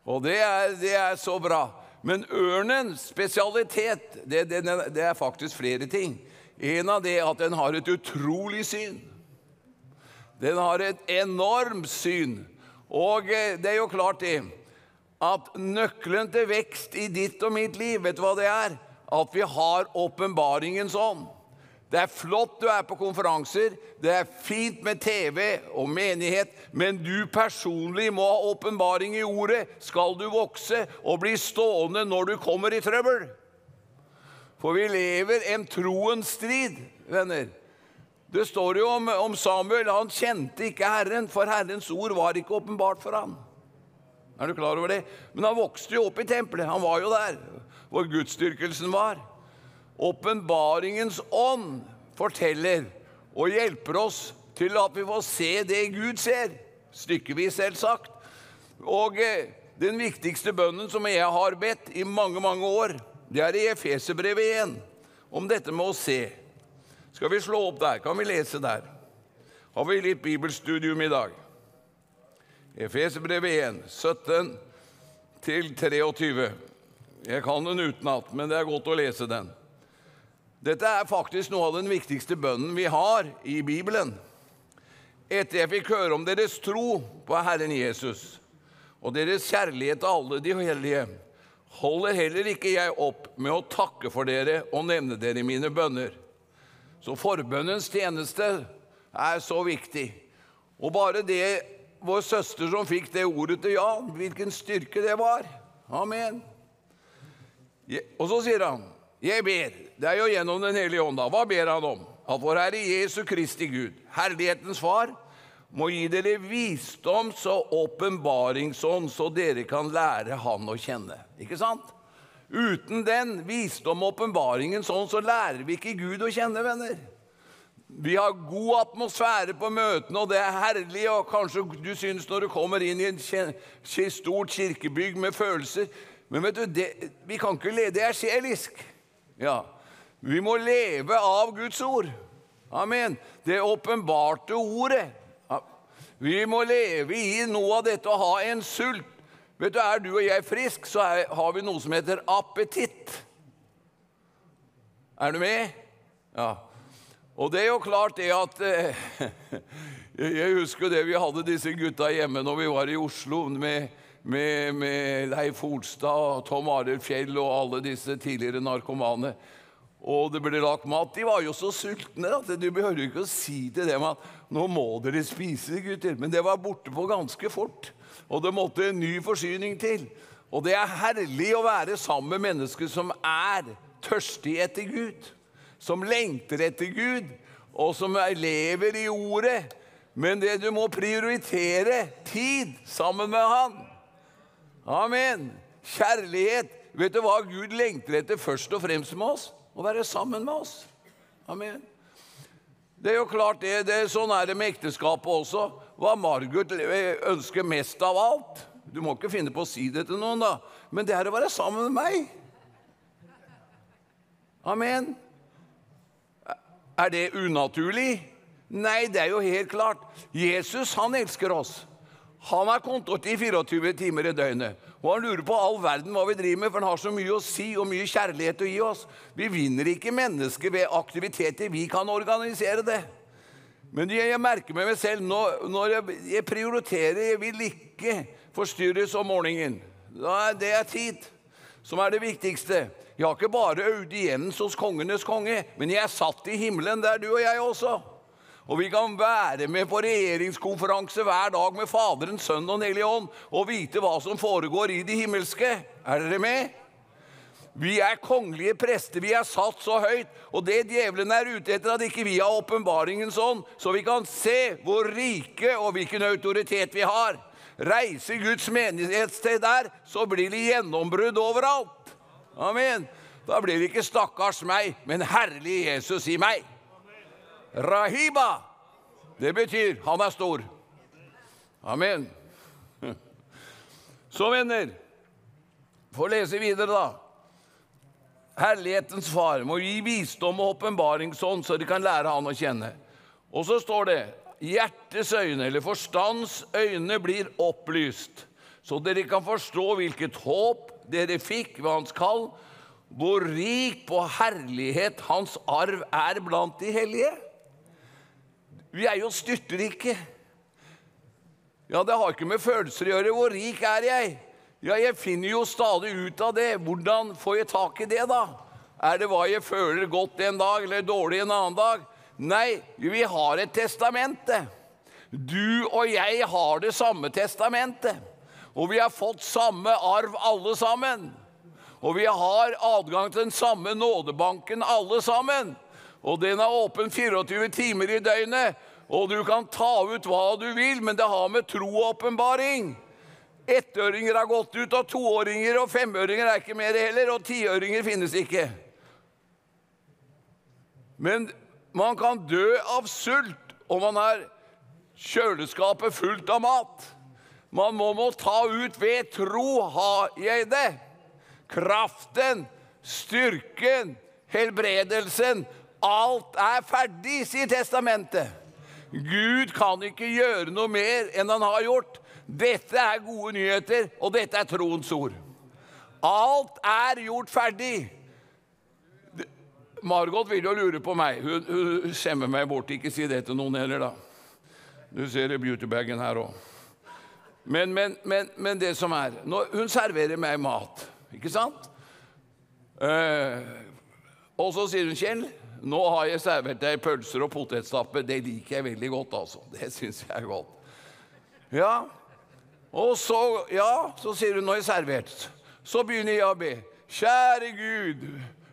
Og det er, det er så bra. Men ørnens spesialitet, det, det, det, er faktisk flere ting. En av det er at den har et utrolig syn. Den har et enormt syn. Og eh, det er jo klart det at nøkkelen til vekst i ditt og mitt liv, vet du hva det er? At vi har åpenbaringens ånd. Det er flott du er på konferanser, det er fint med TV og menighet, men du personlig må ha åpenbaring i ordet skal du vokse og bli stående når du kommer i trøbbel. For vi lever en troens strid, venner. Det står jo om, om Samuel. Han kjente ikke Herren, for Herrens ord var ikke åpenbart for ham. Er du klar over det? Men han vokste jo opp i tempelet. Han var jo der hvor gudsdyrkelsen var. Åpenbaringens ånd forteller og hjelper oss til at vi får se det Gud ser. Stykkevis, selvsagt. Og eh, den viktigste bønnen som jeg har bedt i mange, mange år, det er i Efeserbrevet 1, om dette med å se. Skal vi slå opp der? Kan vi lese der? Har vi litt bibelstudium i dag? Efeserbrevet 1, 17 til 23. Jeg kan den utenat, men det er godt å lese den. Dette er faktisk noe av den viktigste bønnen vi har i Bibelen. Etter jeg fikk høre om deres tro på Herren Jesus og deres kjærlighet til alle de hellige, holder heller ikke jeg opp med å takke for dere og nevne dere i mine bønner. Så forbønnens tjeneste er så viktig. Og bare det vår søster som fikk det ordet til Jan, hvilken styrke det var. Amen. Og så sier han jeg ber, det er jo gjennom Den hellige ånd, da. Hva ber han om? At vår Herre Jesu Kristi Gud, Herlighetens Far, må gi dere visdoms- og åpenbaringsånd, så dere kan lære Han å kjenne. Ikke sant? Uten den visdom og åpenbaringens ånd, så lærer vi ikke Gud å kjenne, venner. Vi har god atmosfære på møtene, og det er herlig. og Kanskje du syns når du kommer inn i et stort kirkebygg med følelser Men vet du, det, vi kan ikke le. Det er sjelisk. Ja. Vi må leve av Guds ord. Amen. Det åpenbarte ordet. Vi må leve i noe av dette og ha en sult. Vet du, Er du og jeg frisk, så er, har vi noe som heter appetitt. Er du med? Ja. Og det er jo klart det at eh, Jeg husker det vi hadde disse gutta hjemme når vi var i Oslo med, med, med Leif Holstad og Tom Arild Fjell og alle disse tidligere narkomane. Og det ble lagt mat. De var jo så sultne at du behøver ikke å si til dem at 'nå må dere spise, gutter'. Men det var borte på ganske fort. Og det måtte en ny forsyning til. Og det er herlig å være sammen med mennesker som er tørstige etter Gud. Som lengter etter Gud, og som lever i Ordet. Men det du må prioritere tid sammen med Han. Amen. Kjærlighet. Vet du hva Gud lengter etter først og fremst med oss? Å være sammen med oss. Amen. Det er jo klart det, det er Sånn er det med ekteskapet også. Hva Margot ønsker mest av alt Du må ikke finne på å si det til noen, da. Men det er å være sammen med meg. Amen. Er det unaturlig? Nei, det er jo helt klart. Jesus, han elsker oss. Han er kontort i 24 timer i døgnet. Og han lurer på all verden hva vi driver med, for han har så mye å si og mye kjærlighet å gi oss. Vi vinner ikke mennesker ved aktiviteter. Vi kan organisere det. Men jeg merker med meg selv når jeg prioriterer Jeg vil ikke forstyrres om morgenen. Det er tid som er det viktigste. Jeg har ikke bare audiens hos kongenes konge, men jeg er satt i himmelen der, du og jeg også. Og vi kan være med på regjeringskonferanse hver dag med Faderen, Sønnen og Den ånd og vite hva som foregår i det himmelske. Er dere med? Vi er kongelige prester, vi er satt så høyt. Og det djevelen er ute etter, at ikke vi har åpenbaringens ånd, så vi kan se hvor rike og hvilken autoritet vi har. Reiser Guds menighetssted der, så blir det gjennombrudd overalt. Amen. Da blir det ikke 'stakkars meg', men 'herlig Jesus i meg'. Rahiba. Det betyr han er stor. Amen. Så, venner, få lese videre, da. Herlighetens far må gi visdom og åpenbaringsånd, så de kan lære han å kjenne. Og så står det hjertets øyne, eller forstands øyne, blir opplyst, så dere kan forstå hvilket håp dere fikk ved hans kall, hvor rik på herlighet hans arv er blant de hellige. Vi er jo styrtrike. Ja, det har ikke med følelser å gjøre. Hvor rik er jeg? Ja, jeg finner jo stadig ut av det. Hvordan får jeg tak i det, da? Er det hva jeg føler godt en dag eller dårlig en annen dag? Nei, vi har et testamente. Du og jeg har det samme testamentet. Og vi har fått samme arv, alle sammen. Og vi har adgang til den samme nådebanken, alle sammen. Og den er åpen 24 timer i døgnet. Og du kan ta ut hva du vil, men det har med tro og åpenbaring. Ettøringer har gått ut, og toåringer og femøringer er ikke mer heller. Og tiøringer finnes ikke. Men man kan dø av sult om man har kjøleskapet fullt av mat. Man må, må ta ut ved tro har jeg det. Kraften, styrken, helbredelsen Alt er ferdig, sier testamentet. Gud kan ikke gjøre noe mer enn han har gjort. Dette er gode nyheter, og dette er troens ord. Alt er gjort ferdig. Margot vil jo lure på meg. Hun, hun skjemmer meg bort. Ikke si det til noen heller, da. Du ser beautybagen her òg. Men, men, men, men, det som er Hun serverer meg mat, ikke sant? Eh, og så sier hun, 'Kjell, nå har jeg servert deg pølser og potetstappe. Det liker jeg veldig godt, altså. Det syns jeg er godt. Ja, og så, ja, så sier hun 'nå er jeg servert. Så begynner jeg å be. Kjære Gud,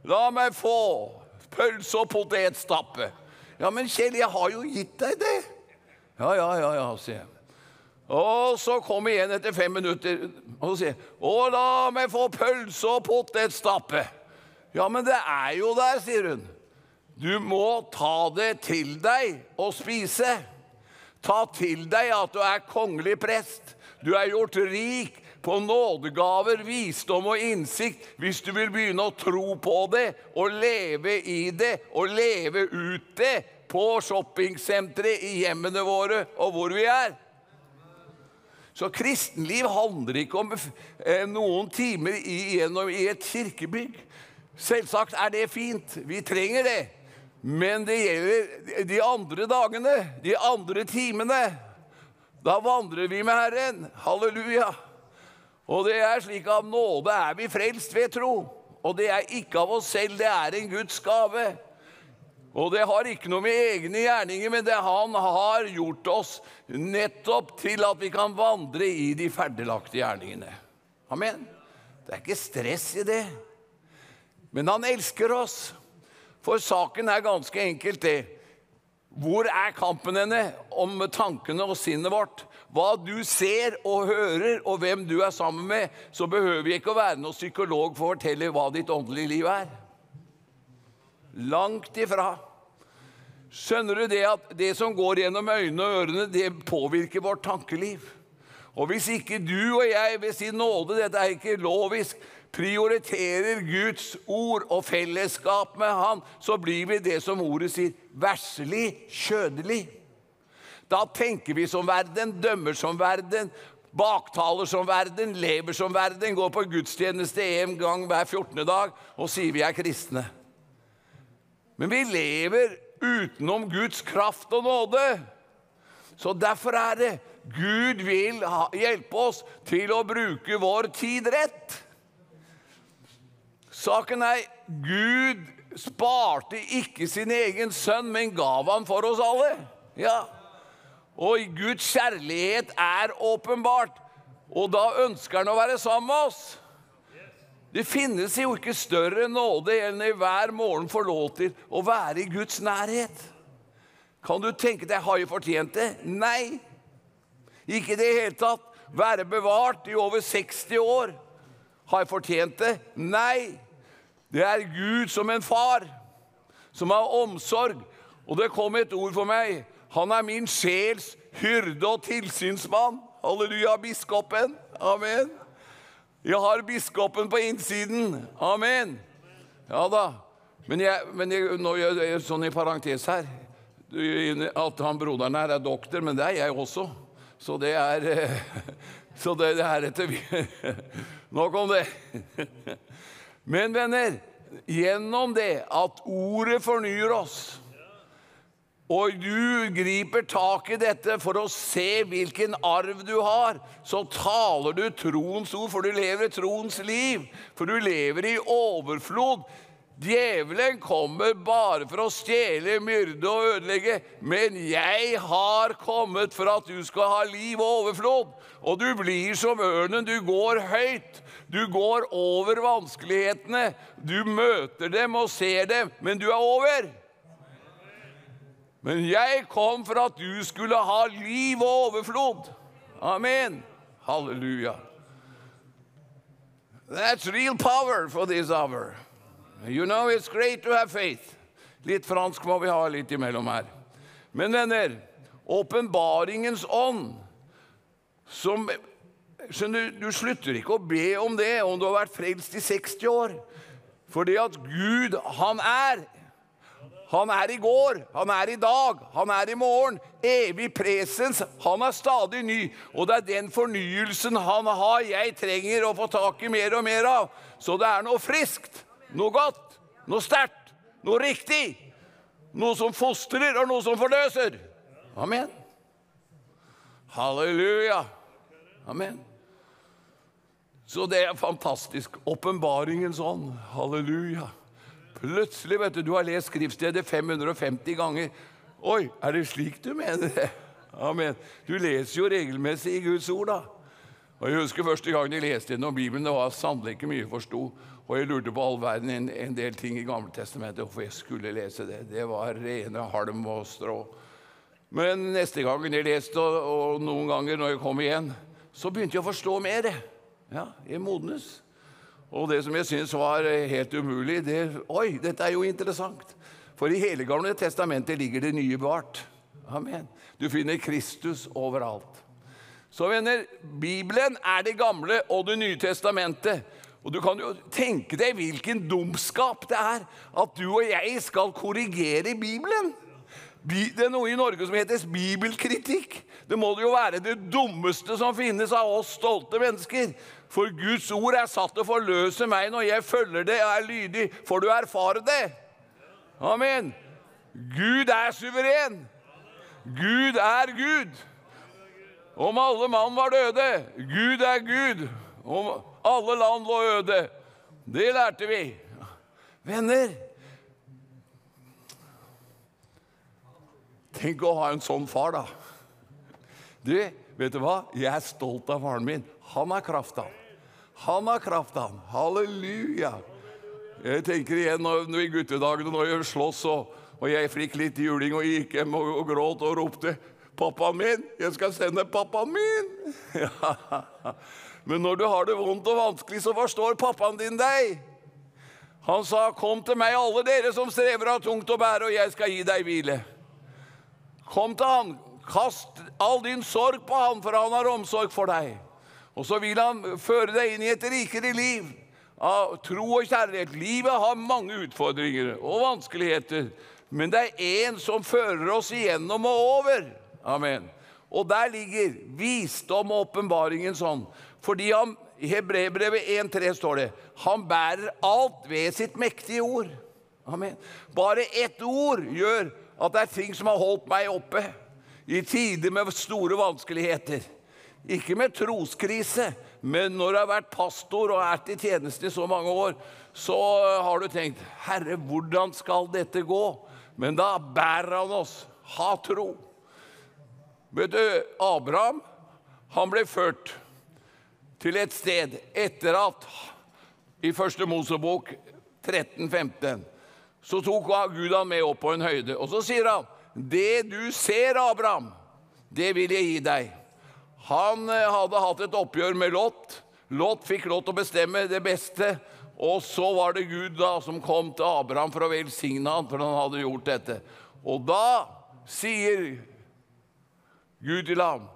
la meg få pølse og potetstappe. Ja, men Kjell, jeg har jo gitt deg det. Ja, ja, ja, ja, sier jeg. Og så kommer jeg igjen etter fem minutter og sier Å, la meg få pølse og potetstappe. Ja, men det er jo der, sier hun. Du må ta det til deg og spise. Ta til deg at du er kongelig prest. Du er gjort rik på nådegaver, visdom og innsikt hvis du vil begynne å tro på det og leve i det og leve ut det på shoppingsentre, i hjemmene våre og hvor vi er. Så kristenliv handler ikke om eh, noen timer igjennom i et kirkebygg. Selvsagt er det fint. Vi trenger det. Men det gjelder de andre dagene, de andre timene. Da vandrer vi med Herren. Halleluja. Og det er slik av nåde er vi frelst ved tro. Og det er ikke av oss selv, det er en Guds gave. Og det har ikke noe med egne gjerninger, men det han har gjort oss nettopp til at vi kan vandre i de ferdiglagte gjerningene. Amen. Det er ikke stress i det. Men han elsker oss. For saken er ganske enkelt det. Hvor er kampen henne om tankene og sinnet vårt? Hva du ser og hører, og hvem du er sammen med, så behøver vi ikke å være noen psykolog for å fortelle hva ditt åndelige liv er. Langt ifra. Skjønner du det at det som går gjennom øynene og ørene, det påvirker vårt tankeliv? Og hvis ikke du og jeg ved sin nåde, dette er ikke lovisk, prioriterer Guds ord og fellesskap med Han, så blir vi det som ordet sier, verslig kjødelig. Da tenker vi som verden, dømmer som verden, baktaler som verden, lever som verden, går på gudstjeneste en gang hver 14. dag og sier vi er kristne. Men vi lever utenom Guds kraft og nåde. Så derfor er det Gud vil hjelpe oss til å bruke vår tid rett. Saken er Gud sparte ikke sin egen sønn, men gav han for oss alle. Ja. Og Guds kjærlighet er åpenbart, og da ønsker han å være sammen med oss. Det finnes jo ikke større nåde enn i hver morgen får lov til å være i Guds nærhet. Kan du tenke deg har jeg fortjent det? Nei. Ikke i det hele tatt. Være bevart i over 60 år. Har jeg fortjent det? Nei. Det er Gud som en far, som har omsorg. Og det kom et ord for meg. Han er min sjels hyrde og tilsynsmann. Halleluja, biskopen. Amen. Jeg har biskopen på innsiden. Amen. Ja da. Men, jeg, men jeg, nå gjør jeg sånn i parentes her at han broderen her er doktor, men det er jeg også. Så det er Så det, det er etter Nok om det. Men venner, gjennom det at ordet fornyer oss og du griper tak i dette for å se hvilken arv du har, så taler du troens ord, for du lever troens liv. For du lever i overflod. Djevelen kommer bare for å stjele, myrde og ødelegge. Men jeg har kommet for at du skal ha liv og overflod. Og du blir som ørnen. Du går høyt. Du går over vanskelighetene. Du møter dem og ser dem, men du er over. Men jeg kom for at du skulle ha liv og overflod. Amen. Halleluja. That's real power for this hour. You know it's great to have faith. Litt fransk må vi ha litt imellom her. Men venner, åpenbaringens ånd som Skjønner du, du slutter ikke å be om det om du har vært frelst i 60 år. Fordi at Gud, han er han er i går, han er i dag, han er i morgen. Evig presens. Han er stadig ny. Og det er den fornyelsen han har, jeg trenger å få tak i mer og mer av. Så det er noe friskt, noe godt, noe sterkt, noe riktig. Noe som fostrer, og noe som forløser. Amen. Halleluja. Amen. Så det er fantastisk. Åpenbaringens ånd. Halleluja. Plutselig, vet du, du har lest skriftstedet 550 ganger. Oi, er det slik du mener det? Amen. Du leser jo regelmessig i Guds ord, da. Og Jeg husker første gang jeg leste gjennom Bibelen. Det var sannelig ikke mye jeg forsto. Og jeg lurte på all verden en, en del ting i Gamle Testamentet hvorfor jeg skulle lese det. Det var rene halm og strå. Men neste gang jeg leste, og, og noen ganger når jeg kom igjen, så begynte jeg å forstå mer. Ja, jeg modnes. Og det som jeg syntes var eh, helt umulig det, Oi, dette er jo interessant! For i hele Gamle testamentet ligger det nye bevart. Amen. Du finner Kristus overalt. Så venner, Bibelen er det gamle og det nye testamentet. Og du kan jo tenke deg hvilken dumskap det er at du og jeg skal korrigere Bibelen. Det er noe i Norge som heter bibelkritikk. Det må jo være det dummeste som finnes av oss stolte mennesker. For Guds ord er satt til å forløse meg når jeg følger det og er lydig. Får du erfare det? Amen. Gud er suveren. Gud er Gud. Om alle mann var døde. Gud er Gud. Om alle land lå øde. Det lærte vi. Venner, tenk å ha en sånn far, da. Du, vet du hva? Jeg er stolt av faren min. Han er kraft, han. Har kraft, han. Halleluja. Jeg tenker igjen når, i guttedagene når jeg slåss og, og jeg fikk litt juling og gikk hjem og, og gråt og ropte 'Pappaen min! Jeg skal sende pappaen min!' Men når du har det vondt og vanskelig, så forstår pappaen din deg. Han sa, 'Kom til meg, alle dere som strever av tungt å bære, og jeg skal gi deg hvile.' Kom til han, kast all din sorg på han, for han har omsorg for deg. Og så vil han føre deg inn i et rikere liv av tro og kjærlighet. Livet har mange utfordringer og vanskeligheter, men det er én som fører oss igjennom og over. Amen. Og der ligger visdom og åpenbaringen sånn. Fordi han, i Hebrebrevet 1,3 står det han bærer alt ved sitt mektige ord. Amen. Bare ett ord gjør at det er ting som har holdt meg oppe i tider med store vanskeligheter. Ikke med troskrise, men når du har vært pastor og vært i tjeneste i så mange år, så har du tenkt Herre, hvordan skal dette gå? Men da bærer han oss. Ha tro. Vet du, Abraham han ble ført til et sted etter at i første Mosebok 13-15 så tok Gud han med opp på en høyde. Og så sier han, 'Det du ser, Abraham, det vil jeg gi deg.' Han eh, hadde hatt et oppgjør med Lot. Lot fikk lov til å bestemme det beste. Og så var det Gud da som kom til Abraham for å velsigne ham, for han hadde gjort dette. Og da sier Gud til ham,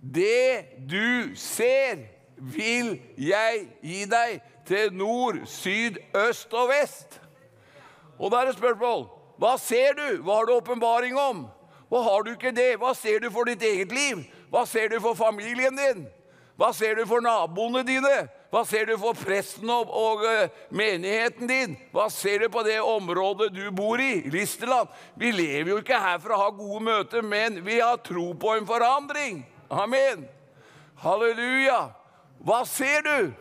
'Det du ser, vil jeg gi deg til nord, syd, øst og vest.' Og da er det spørsmål hva ser du? Hva har du åpenbaring om? Og har du ikke det, hva ser du for ditt eget liv? Hva ser du for familien din? Hva ser du for naboene dine? Hva ser du for presten og, og uh, menigheten din? Hva ser du på det området du bor i, Listerland? Vi lever jo ikke her for å ha gode møter, men vi har tro på en forandring. Amen. Halleluja. Hva ser du?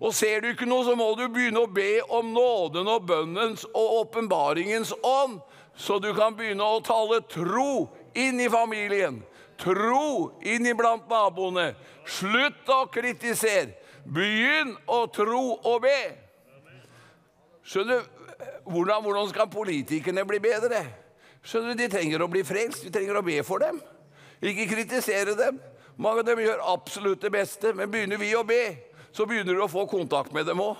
Og ser du ikke noe, så må du begynne å be om nåden og bønnens og åpenbaringens ånd, så du kan begynne å tale tro inn i familien. Tro inn iblant naboene. Slutt å kritisere. Begynn å tro og be. Skjønner du, hvordan, hvordan skal politikerne bli bedre? Skjønner du, De trenger å bli frelst. Vi trenger å be for dem. Ikke kritisere dem. Mange av dem gjør absolutt det beste, men begynner vi å be, så begynner du å få kontakt med dem òg.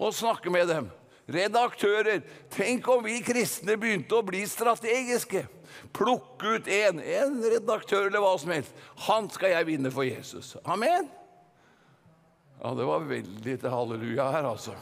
Og snakke med dem. Redaktører. Tenk om vi kristne begynte å bli strategiske. Plukke ut en, en redaktør eller hva som helst. Han skal jeg vinne for Jesus. Amen. Ja, det var veldig til halleluja her, altså.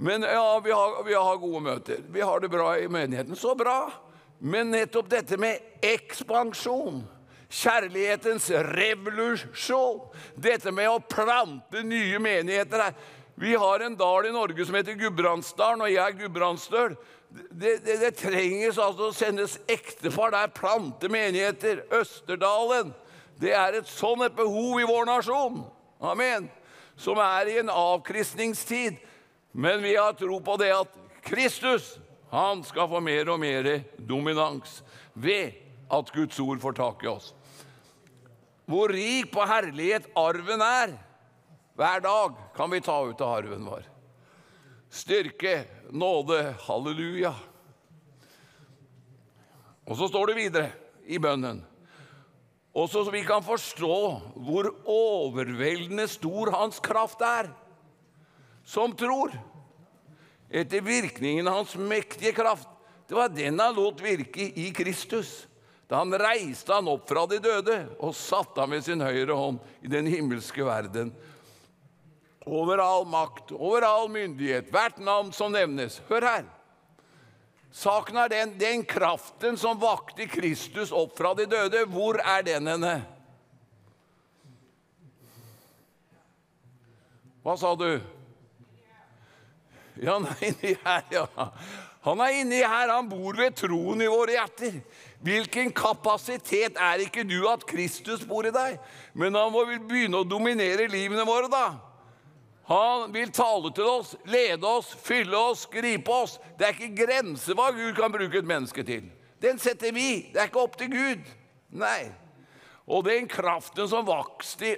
Men ja, vi har, vi har gode møter. Vi har det bra i menigheten. Så bra. Men nettopp dette med ekspansjon Kjærlighetens revolusjon. Dette med å plante nye menigheter her. Vi har en dal i Norge som heter Gudbrandsdalen, og jeg er gudbrandsdøl. Det, det, det, trenges altså å sendes ektefar der, plante menigheter. Østerdalen. Det er et sånn et behov i vår nasjon. Amen. Som er i en avkristningstid. Men vi har tro på det at Kristus han skal få mer og mer dominans ved at Guds ord får tak i oss hvor rik på herlighet arven er. Hver dag kan vi ta ut av arven vår. Styrke, nåde, halleluja. Og så står det videre i bønnen. Også så vi kan forstå hvor overveldende stor hans kraft er, som tror. Etter virkningen av hans mektige kraft. Det var den han lot virke i Kristus da han reiste han opp fra de døde og satte ham ved sin høyre hånd i den himmelske verden. Over all makt, over all myndighet, hvert navn som nevnes. Hør her. Saken er den, den kraften som vakte Kristus opp fra de døde, hvor er den henne? Hva sa du? Ja, han er inni her, ja. Han er inni her, han bor ved troen i våre hjerter. Hvilken kapasitet er ikke du at Kristus bor i deg? Men han må vel begynne å dominere livene våre, da. Han vil tale til oss, lede oss, fylle oss, gripe oss. Det er ikke grenser hva Gud kan bruke et menneske til. Den setter vi. Det er ikke opp til Gud. Nei. Og den kraften som vakte,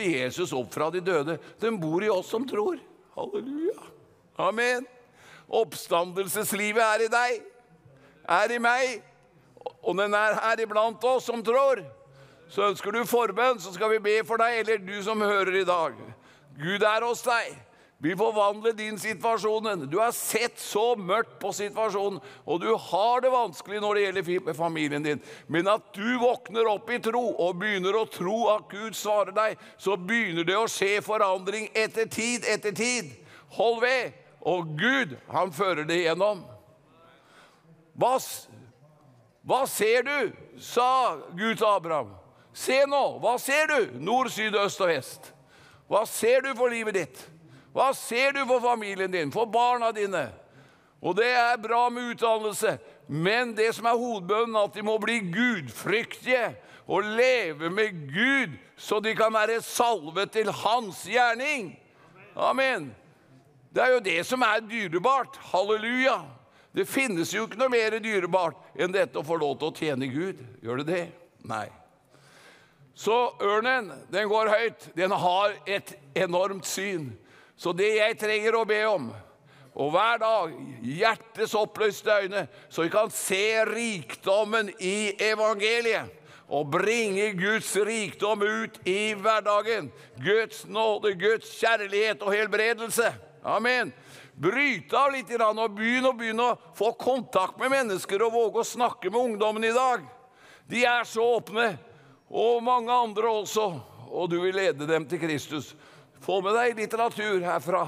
Jesus opp fra de døde, den bor i oss som tror. Halleluja. Amen. Oppstandelseslivet er i deg, er i meg, og den er her iblant oss som tror. Så ønsker du forbønn, så skal vi be for deg, eller du som hører i dag. Gud er hos deg. Vil forvandle din situasjon. Du har sett så mørkt på situasjonen, og du har det vanskelig når det gjelder familien din. Men at du våkner opp i tro og begynner å tro at Gud svarer deg, så begynner det å skje forandring etter tid etter tid. Hold ved. Og Gud, han fører det igjennom. Hva, hva ser du? sa Gud til Abraham. Se nå, hva ser du? Nord, syd, øst og vest. Hva ser du for livet ditt? Hva ser du for familien din, for barna dine? Og det er bra med utdannelse, men det som er hovedbønnen, at de må bli gudfryktige og leve med Gud, så de kan være salvet til hans gjerning. Amen. Det er jo det som er dyrebart. Halleluja. Det finnes jo ikke noe mer dyrebart enn dette å få lov til å tjene Gud. Gjør det det? Nei. Så ørnen, den går høyt. Den har et enormt syn. Så det jeg trenger å be om, og hver dag hjertets oppløste øyne, så vi kan se rikdommen i evangeliet og bringe Guds rikdom ut i hverdagen. Guds nåde, Guds kjærlighet og helbredelse. Amen. Bryte av litt og begynne å, begynne å få kontakt med mennesker og våge å snakke med ungdommen i dag. De er så åpne, og mange andre også. Og du vil lede dem til Kristus. Få med deg litteratur herfra.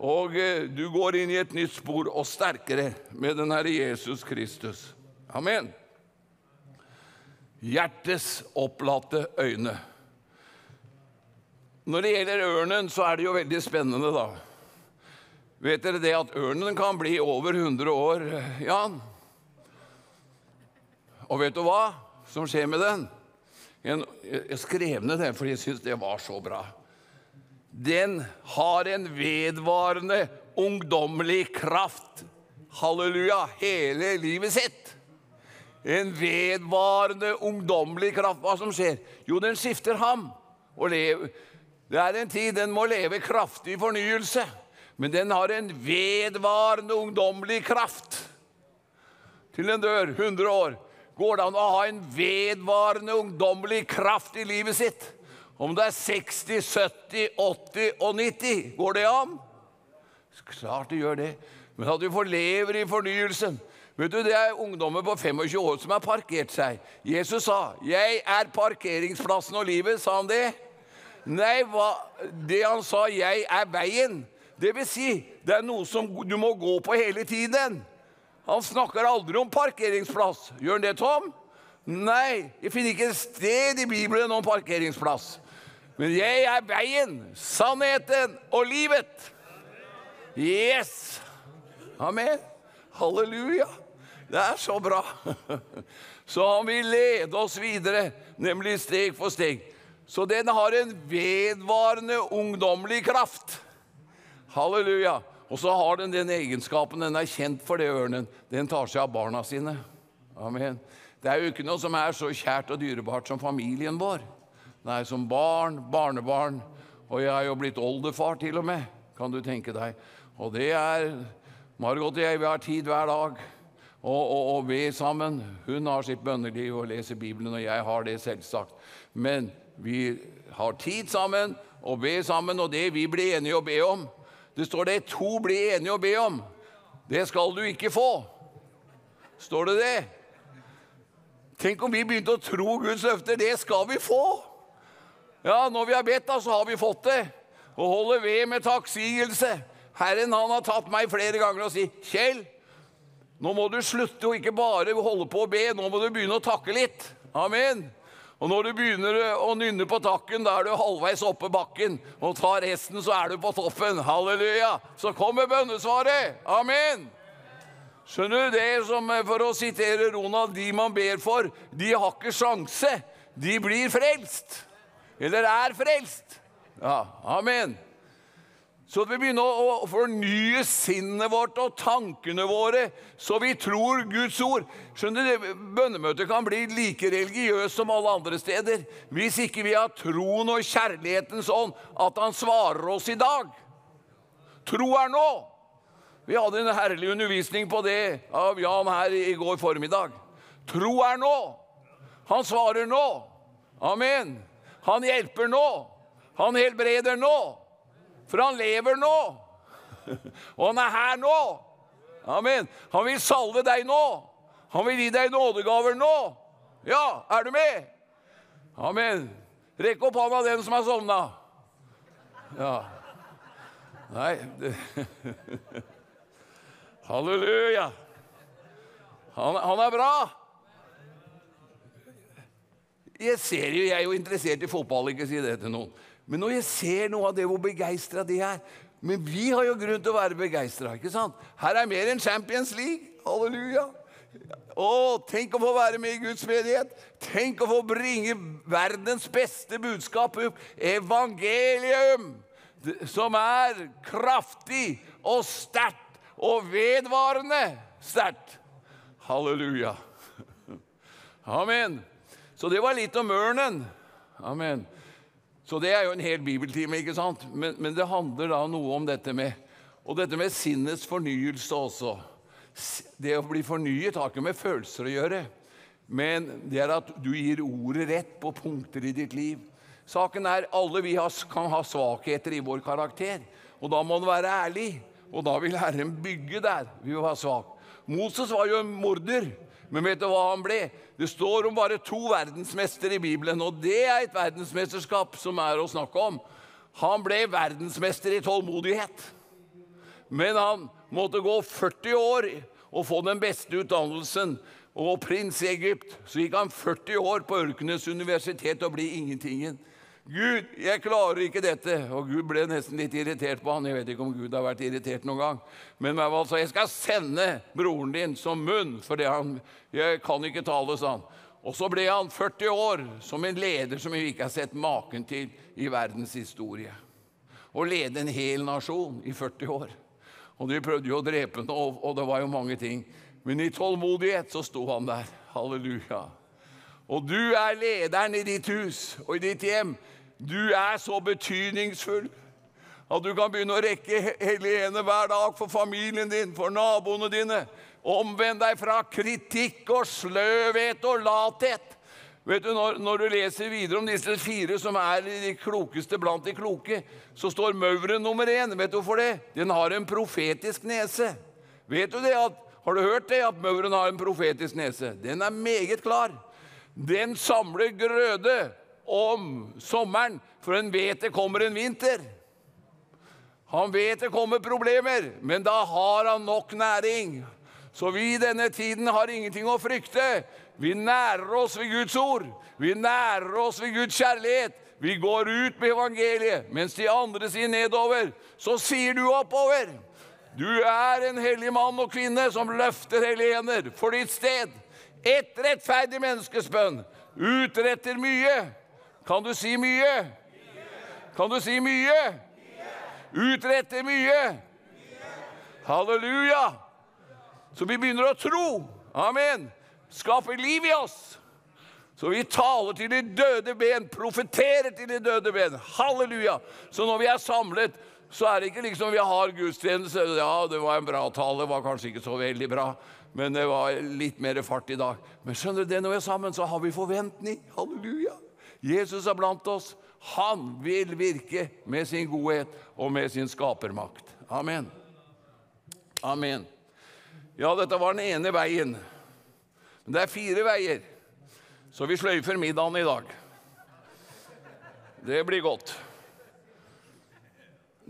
Og eh, du går inn i et nytt spor og sterkere med den Herre Jesus Kristus. Amen. Hjertets opplatte øyne. Når det gjelder ørnen, så er det jo veldig spennende, da. Vet dere det at ørnen kan bli over 100 år, Jan? Og vet du hva som skjer med den? Jeg skrev ned den, fordi jeg syntes det var så bra. Den har en vedvarende ungdommelig kraft. Halleluja! Hele livet sitt. En vedvarende ungdommelig kraft. Hva som skjer? Jo, den skifter ham. Og lever. Det er en tid den må leve kraftig fornyelse men den har en vedvarende ungdommelig kraft. Til den dør 100 år. Går det an å ha en vedvarende ungdommelig kraft i livet sitt? Om det er 60, 70, 80 og 90, går det an? Klart det gjør det. Men at du får lever i fornyelsen Vet du, Det er ungdommer på 25 år som har parkert seg. Jesus sa, 'Jeg er parkeringsplassen og livet'. Sa han det? Nei, hva? det han sa, 'Jeg er veien'. Det vil si, det er noe som du må gå på hele tiden. Han snakker aldri om parkeringsplass. Gjør han det, Tom? Nei, jeg finner ikke et sted i Bibelen om parkeringsplass. Men jeg er veien, sannheten og livet. Yes! Amen. Halleluja. Det er så bra. Så han vil lede oss videre, nemlig steg for steg. Så den har en vedvarende ungdommelig kraft. Halleluja. Og så har den den egenskapen, den er kjent for det, ørnen. Den tar seg av barna sine. Amen. Det er jo ikke noe som er så kjært og dyrebart som familien vår. Nei, som barn, barnebarn, og jeg er jo blitt oldefar til og med, kan du tenke deg. Og det er Margot og jeg, vi har tid hver dag og, og, og be sammen. Hun har sitt bønneliv og leser Bibelen, og jeg har det selvsagt. Men vi har tid sammen og be sammen, og det vi blir enige å be om, det står det to blir enige å be om. Det skal du ikke få. Står det det? Tenk om vi begynte å tro Guds løfter. Det skal vi få. Ja, når vi har bedt, da, så har vi fått det. Og holde ved med takksigelse. Herren han har tatt meg flere ganger og sier, 'Kjell, Nå må du slutte å ikke bare holde på å be, nå må du begynne å takke litt. Amen. Og når du begynner å nynne på takken, da er du halvveis oppe bakken. Og tar resten, så er du på toppen. Halleluja. Så kommer bønnesvaret. Amen. Skjønner du det som, For å sitere Ronald, de man ber for, de har ikke sjanse. De blir frelst. Eller er frelst. Ja, amen. Så vi begynner å fornye sinnet vårt og tankene våre, så vi tror Guds ord. Skjønner du, Bønnemøtet kan bli like religiøst som alle andre steder hvis ikke vi har troen og kjærlighetens ånd, at Han svarer oss i dag. Tro er nå. Vi hadde en herlig undervisning på det av Jan her i går formiddag. Tro er nå. Han svarer nå. Amen. Han hjelper nå. Han helbreder nå. For han lever nå. Og han er her nå. Amen. Han vil salve deg nå. Han vil gi deg nådegaver nå. Ja, er du med? Amen. Rekk opp hånda, den som har sovna. Ja. Nei det. Halleluja. Han, han, er bra. Jeg ser jo, jeg er jo interessert i fotball, ikke si det til noen. Men når jeg ser noe av det, hvor begeistra de er Men vi har jo grunn til å være begeistra. Her er mer enn Champions League. Halleluja. Å, tenk å få være med i Guds menighet. Tenk å få bringe verdens beste budskap opp. Evangelium, som er kraftig og sterkt og vedvarende sterkt. Halleluja. Amen. Så det var litt om ørnen. Amen. Så det er jo en hel bibeltime, ikke sant? Men, men, det handler da noe om dette med Og dette med sinnets fornyelse også. Det å bli fornyet har ikke med følelser å gjøre, men det er at du gir ordet rett på punkter i ditt liv. Saken er alle vi kan ha svakheter i vår karakter, og da må man være ærlig. Og da vil Herren bygge der vi vil være svak. Moses var jo en morder. Men vet du hva han ble? Det står om bare to verdensmestere i Bibelen, og det er et verdensmesterskap som er å snakke om. Han ble verdensmester i tålmodighet. Men han måtte gå 40 år og få den beste utdannelsen. Og prins i Egypt. Så gikk han 40 år på Ørkenes universitet og ble ingentingen. Gud, jeg klarer ikke dette. Og Gud ble nesten litt irritert på han. Jeg vet ikke om Gud har vært irritert noen gang. Men altså, jeg skal sende broren din som munn, for han, jeg kan ikke tale, sa han. Og så ble han 40 år som en leder som vi ikke har sett maken til i verdens historie. Å lede en hel nasjon i 40 år. Og de prøvde jo å drepe ham, og det var jo mange ting. Men i tålmodighet så sto han der. Halleluja. Og du er lederen i ditt hus og i ditt hjem. Du er så betydningsfull at du kan begynne å rekke hele ene hver dag for familien din, for naboene dine. Omvend deg fra kritikk og sløvhet og lathet. Vet du, når, når, du leser videre om disse fire som er de klokeste blant de kloke, så står mauren nummer én. Vet du hvorfor det? Den har en profetisk nese. Vet du det? At, har du hørt det, at mauren har en profetisk nese? Den er meget klar. Den samler grøde om sommeren, for en vet det kommer en vinter. Han vet det kommer problemer, men da har han nok næring. Så vi i denne tiden har ingenting å frykte. Vi nærer oss ved Guds ord. Vi nærer oss ved Guds kjærlighet. Vi går ut med evangeliet, mens de andre sier nedover. Så sier du oppover. Du er en hellig mann og kvinne som løfter hellige for ditt sted. Et rettferdig menneskes bønn utretter mye. Kan du si mye? Kan du si mye? Utretter mye. Halleluja. Så vi begynner å tro. Amen. Skaper liv i oss. Så vi taler til de døde ben, profeterer til de døde ben. Halleluja. Så når vi er samlet, så er det ikke liksom vi har gudstjeneste. Ja, det var en bra tale, det var kanskje ikke så veldig bra men det var litt mer fart i dag. Men skjønner du det, når vi er sammen, så har vi forventning. Halleluja. Jesus er blant oss. Han vil virke med sin godhet og med sin skapermakt. Amen. Amen. Ja, dette var den ene veien. Men det er fire veier, så vi sløyfer middagen i dag. Det blir godt.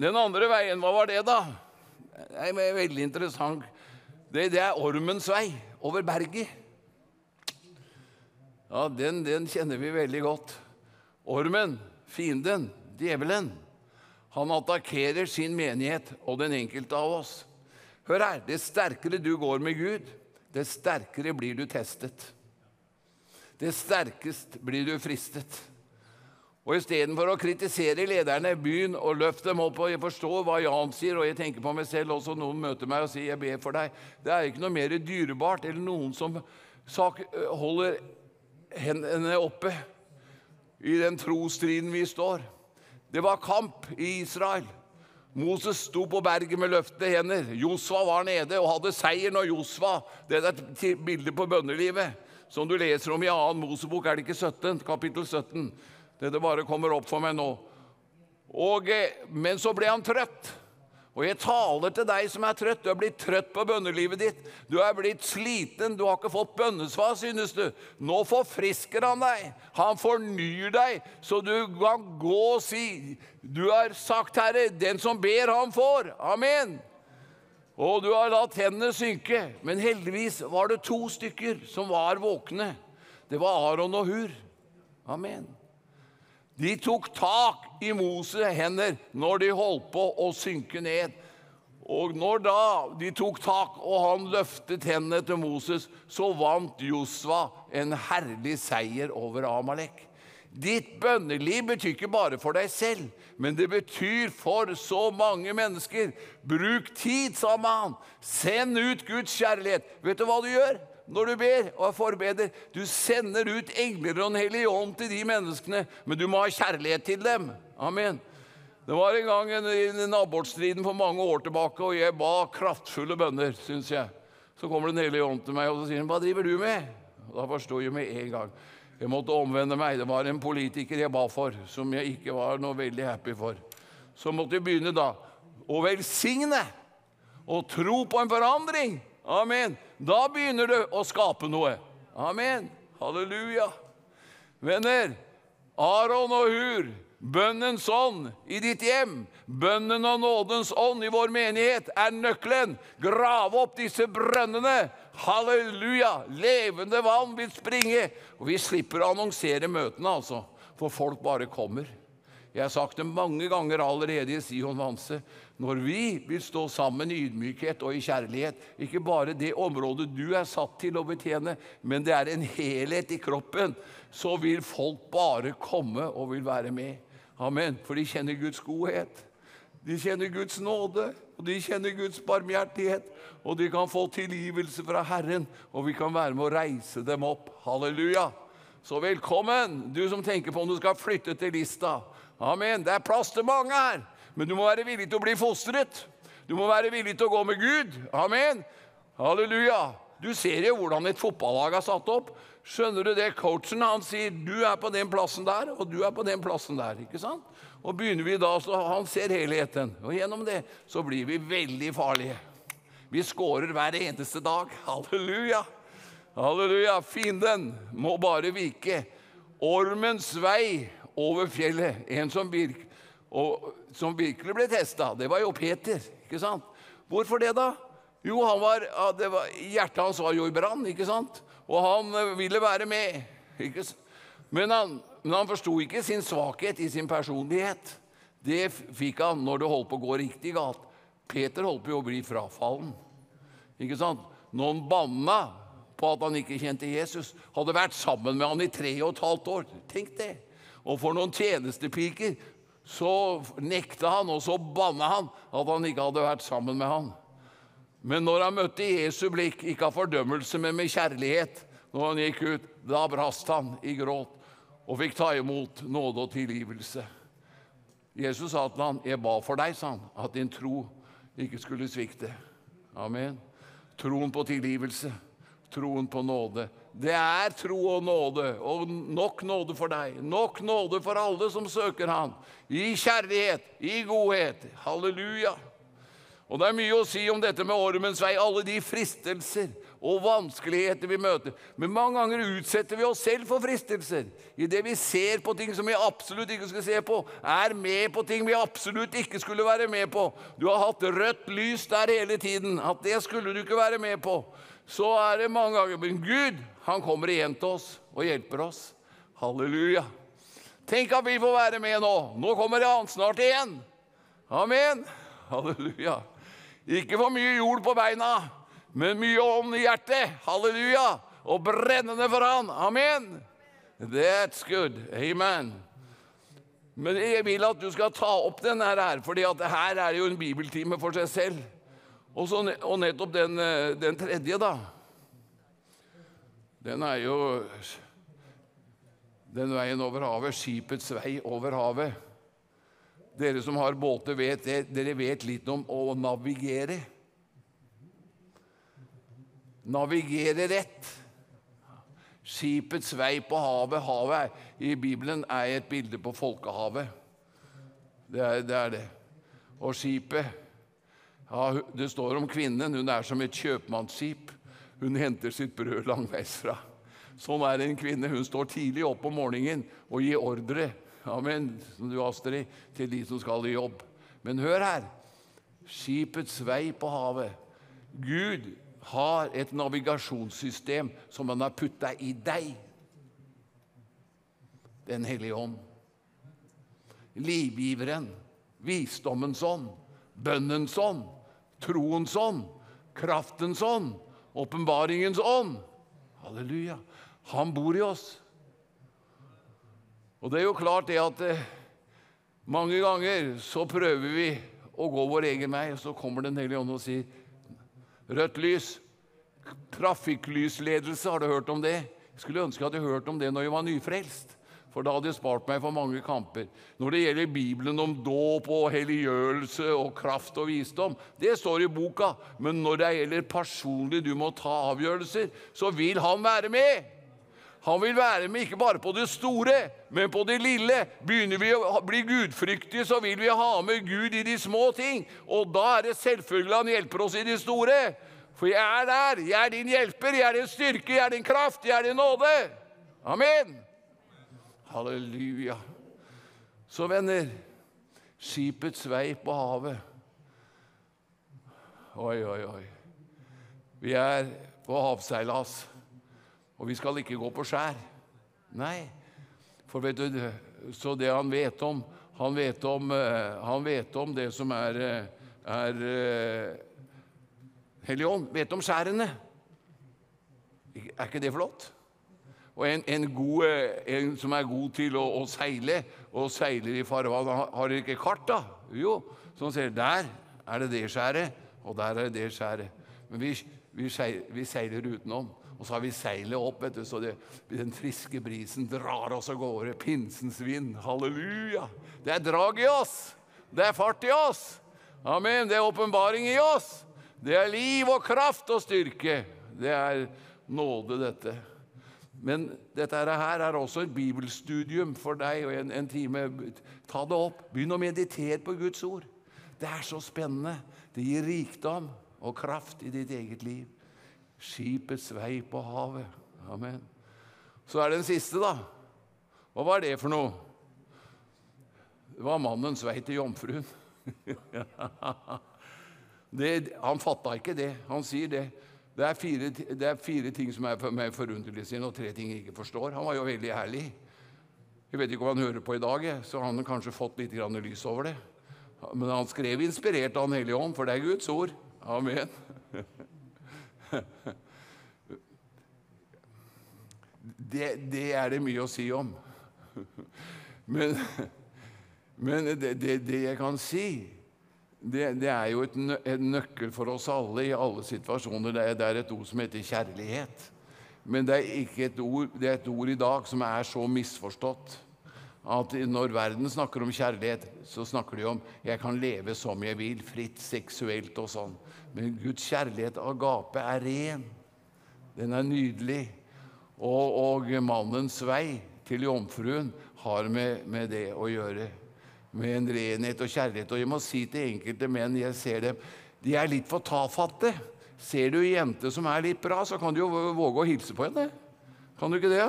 Den andre veien, hva var det, da? Det er veldig interessant Det, det er ormens vei over berget. Ja, den, den kjenner vi veldig godt. Ormen, fienden, djevelen, han attakkerer sin menighet og den enkelte av oss. Hør her, det sterkere du går med Gud, det sterkere blir du testet. Det sterkest blir du fristet. Og Istedenfor å kritisere lederne, begynn å løfte dem opp. og Jeg forstår hva Jan sier, og jeg tenker på meg selv også. Noen møter meg og sier 'jeg ber for deg'. Det er ikke noe mer dyrebart eller noen som holder hendene oppe i den trostriden vi står. Det var kamp i Israel. Moses sto på berget med løftede hender. Josva var nede og hadde seier når Josva Det er et bilde på bønnelivet som du leser om i 2. Mosebok, er det ikke 17? Kapittel 17. Det, det bare kommer opp for meg nå. Og, eh, men så ble han trøtt. Og jeg taler til deg som er trøtt. Du er blitt trøtt på bønnelivet ditt. Du er blitt sliten. Du har ikke fått bønnesvar, synes du. Nå forfrisker han deg. Han fornyer deg, så du kan gå og si Du har sagt, Herre, den som ber, han får. Amen. Og du har latt hendene synke. Men heldigvis var det to stykker som var våkne. Det var Aron og Hur. Amen. De tok tak i Moses' hender når de holdt på å synke ned. Og når da de tok tak, og han løftet hendene til Moses, så vant Josva en herlig seier over Amalek. Ditt bønneliv betyr ikke bare for deg selv, men det betyr for så mange mennesker. Bruk tid sa han. Send ut Guds kjærlighet. Vet du hva du gjør? Når du ber og er forbeder. Du sender ut engler og en hellig ånd til de menneskene, men du må ha kjærlighet til dem. Amen. Det var en gang i nabostriden for mange år tilbake, og jeg ba kraftfulle bønner, syns jeg. Så kommer Den hellige ånd til meg og så sier han, 'Hva driver du med?' Og da forsto jeg med en gang. Jeg måtte omvende meg. Det var en politiker jeg ba for, som jeg ikke var noe veldig happy for. Så måtte jeg begynne da å velsigne og tro på en forandring. Amen. Da begynner du å skape noe. Amen. Halleluja. Venner, Aron og Hur, bønnens ånd i ditt hjem, bønnen og nådens ånd i vår menighet, er nøkkelen. Grave opp disse brønnene. Halleluja! Levende vann vil springe. Og vi slipper å annonsere møtene, altså, for folk bare kommer. Jeg har sagt det mange ganger allerede i Sion Vanse. Når vi vil stå sammen i ydmykhet og i kjærlighet, ikke bare det området du er satt til å betjene, men det er en helhet i kroppen, så vil folk bare komme og vil være med. Amen. For de kjenner Guds godhet. De kjenner Guds nåde, og de kjenner Guds barmhjertighet. Og de kan få tilgivelse fra Herren, og vi kan være med å reise dem opp. Halleluja. Så velkommen, du som tenker på om du skal flytte til Lista. Amen. Det er plass til mange her, men du må være villig til å bli fostret. Du må være villig til å gå med Gud. Amen. Halleluja. Du ser jo hvordan et fotballag er satt opp. Skjønner du det? Coachen han sier 'du er på den plassen der', og 'du er på den plassen der'. ikke sant? Og begynner vi da, så Han ser helheten. Og gjennom det så blir vi veldig farlige. Vi skårer hver eneste dag. Halleluja. Halleluja. Fienden må bare vike. Ormens vei over fjellet. En som, virker og, som virkelig ble testa, det var jo Peter. ikke sant? Hvorfor det, da? Jo, var, var, hjertet hans var jo i brann, ikke sant? Og han eh, ville være med. Ikke? Men han, men han forsto ikke sin svakhet i sin personlighet. Det fikk han når det holdt på å gå riktig galt. Peter holdt på å bli frafallen. Ikke sant? Noen banna på at han ikke kjente Jesus. Hadde vært sammen med han i tre og et halvt år. Tenk det. Og for noen tjenestepiker så nekta han, og så banna han at han ikke hadde vært sammen med han. Men når han møtte Jesu blikk, ikke av fordømmelse, men med kjærlighet, når han gikk ut, da brast han i gråt og fikk ta imot nåde og tilgivelse. Jesus sa til han, 'Jeg ba for deg', sa han, 'at din tro ikke skulle svikte'. Amen. Troen på tilgivelse, troen på nåde. Det er tro og nåde, og nok nåde for deg. Nok nåde for alle som søker Han. I kjærlighet, i godhet. Halleluja. Og Det er mye å si om dette med ormens vei. Alle de fristelser og vanskeligheter vi møter. Men mange ganger utsetter vi oss selv for fristelser. Idet vi ser på ting som vi absolutt ikke skal se på, er med på ting vi absolutt ikke skulle være med på. Du har hatt rødt lys der hele tiden. At det skulle du ikke være med på. Så er det mange ganger. Men Gud, han kommer igjen til oss og hjelper oss. Halleluja. Tenk at vi får være med nå. Nå kommer han snart igjen. Amen. Halleluja. Ikke for mye jord på beina, men mye ånd i hjertet. Halleluja. Og brennende for han. Amen. That's good. Amen. Men jeg vil at du skal ta opp denne her, for her er jo en bibeltime for seg selv. Og, så, og nettopp den, eh, den tredje, da. Den er jo den veien over havet, skipets vei over havet. Dere som har båter, vet det. Dere vet litt om å navigere. Navigere rett. Skipets vei på havet. Havet i Bibelen er et bilde på folkehavet. Det er det. Er det. Og skipet ja, Det står om kvinnen. Hun er som et kjøpmannsskip. Hun henter sitt brød langveisfra. Sånn er en kvinne. Hun står tidlig opp om morgenen og gir ordre Amen, som du, Astrid, til de som skal i jobb. Men hør her. Skipets vei på havet. Gud har et navigasjonssystem som han har putta i deg. Den hellige ånd. Livgiveren. Visdommens ånd. Bønnens ånd. Troens ånd. Kraftens ånd. Åpenbaringens ånd. Halleluja. Han bor i oss. Og det er jo klart det at eh, mange ganger så prøver vi å gå vår egen vei, og så kommer Den hellige ånd og sier rødt lys. Trafikklysledelse, har du hørt om det? Jeg skulle ønske jeg hadde hørt om det når jeg var nyfrelst. For da hadde jeg spart meg for mange kamper. Når det gjelder Bibelen om dåp og helliggjørelse og kraft og visdom, det står i boka. Men når det gjelder personlig du må ta avgjørelser, så vil han være med. Han vil være med ikke bare på det store, men på det lille. Begynner vi å bli gudfryktige, så vil vi ha med Gud i de små ting. Og da er det selvfølgelig han hjelper oss i de store. For jeg er der. Jeg er din hjelper, jeg er din styrke, jeg er din kraft, jeg er din nåde. Amen. Halleluja. Så, venner, skipets vei på havet. Oi, oi, oi. Vi er på havseilas, og vi skal ikke gå på skjær. Nei. For vet du, så det han vet om Han vet om, eh, han vet om det som er, eh, er Helligånd Vet om skjærene. Er ikke det flott? Og en, en, god, en, som er god til å, å seile, og seiler i farvann Har dere ikke kart, da? Jo. Så han sier der er det det skjæret, og der er det det skjæret. Men vi, vi, seiler, vi seiler utenom. Og så har vi seilet opp, vet du, så det, den friske brisen drar oss av gårde. Pinsens vind. Halleluja! Det er drag i oss. Det er fart i oss. Amen. Det er åpenbaring i oss. Det er liv og kraft og styrke. Det er nåde, dette. Men dette her er også et bibelstudium for deg og en, en time. Ta det opp. Begynn å meditere på Guds ord. Det er så spennende. Det gir rikdom og kraft i ditt eget liv. Skipets vei på havet. Amen. Så er det den siste, da. Hva var det for noe? Det var mannens vei til jomfruen. det, han fatta ikke det. Han sier det. Det er, fire, det er fire, ting som er for meg forunderlige sine, og tre ting jeg ikke forstår. Han var jo veldig ærlig. Jeg vet ikke om han hører på i dag, så han har kanskje fått litt lys over det. Men han skrev inspirert av Den hellige ånd, for det er Guds ord. Amen. Det, det er det mye å si om. Men, men det, det, det jeg kan si det, det, er jo et, et, nøkkel for oss alle i alle situasjoner. Det er, det er, et ord som heter kjærlighet. Men det er, ikke et ord, det er et ord i dag som er så misforstått at når verden snakker om kjærlighet, så snakker de om 'jeg kan leve som jeg vil', fritt seksuelt og sånn. Men Guds kjærlighet, agape, er ren. Den er nydelig. Og, og mannens vei til jomfruen har med, med det å gjøre med en renhet og kjærlighet. Og jeg må si til enkelte menn jeg ser dem, de er litt for tafatte. Ser du ei jente som er litt bra, så kan du jo våge å hilse på henne. Kan du ikke det?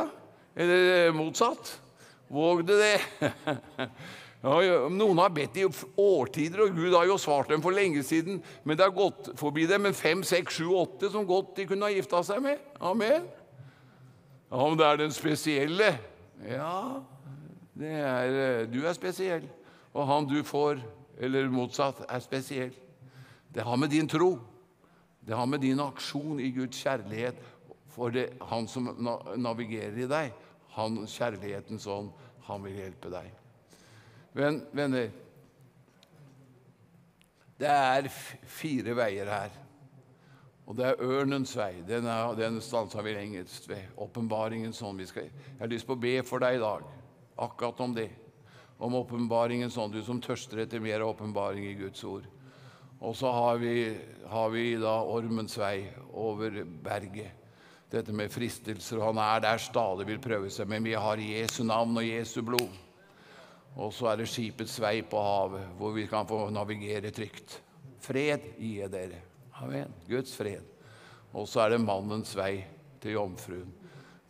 Eller motsatt. Våg du det? Noen har bedt i årtider, og Gud har jo svart dem for lenge siden. Men det har gått forbi dem en fem, seks, sju, åtte som godt de kunne ha gifta seg med. Amen. Ja, men det er den spesielle. Ja, det er, eh, du er spesiell. Og han du får, eller motsatt, er spesiell. Det har med din tro Det har med din aksjon i Guds kjærlighet for det, han som navigerer i deg. Han, kjærlighetens ånd, han vil hjelpe deg. Men venner Det er fire veier her. Og det er ørnens vei. Den, er, den stansa vi lengst ved. Åpenbaringen vi skal Jeg har lyst på å be for deg i dag, akkurat om det. Om åpenbaringen sånn, du som tørster etter mer åpenbaring i Guds ord. Og så har vi, har vi da ormens vei over berget. Dette med fristelser. Han er der stadig vil prøve seg, men vi har Jesu navn og Jesu blod. Og så er det skipets vei på havet, hvor vi kan få navigere trygt. Fred gir jeg dere. Amen. Guds fred. Og så er det mannens vei til jomfruen.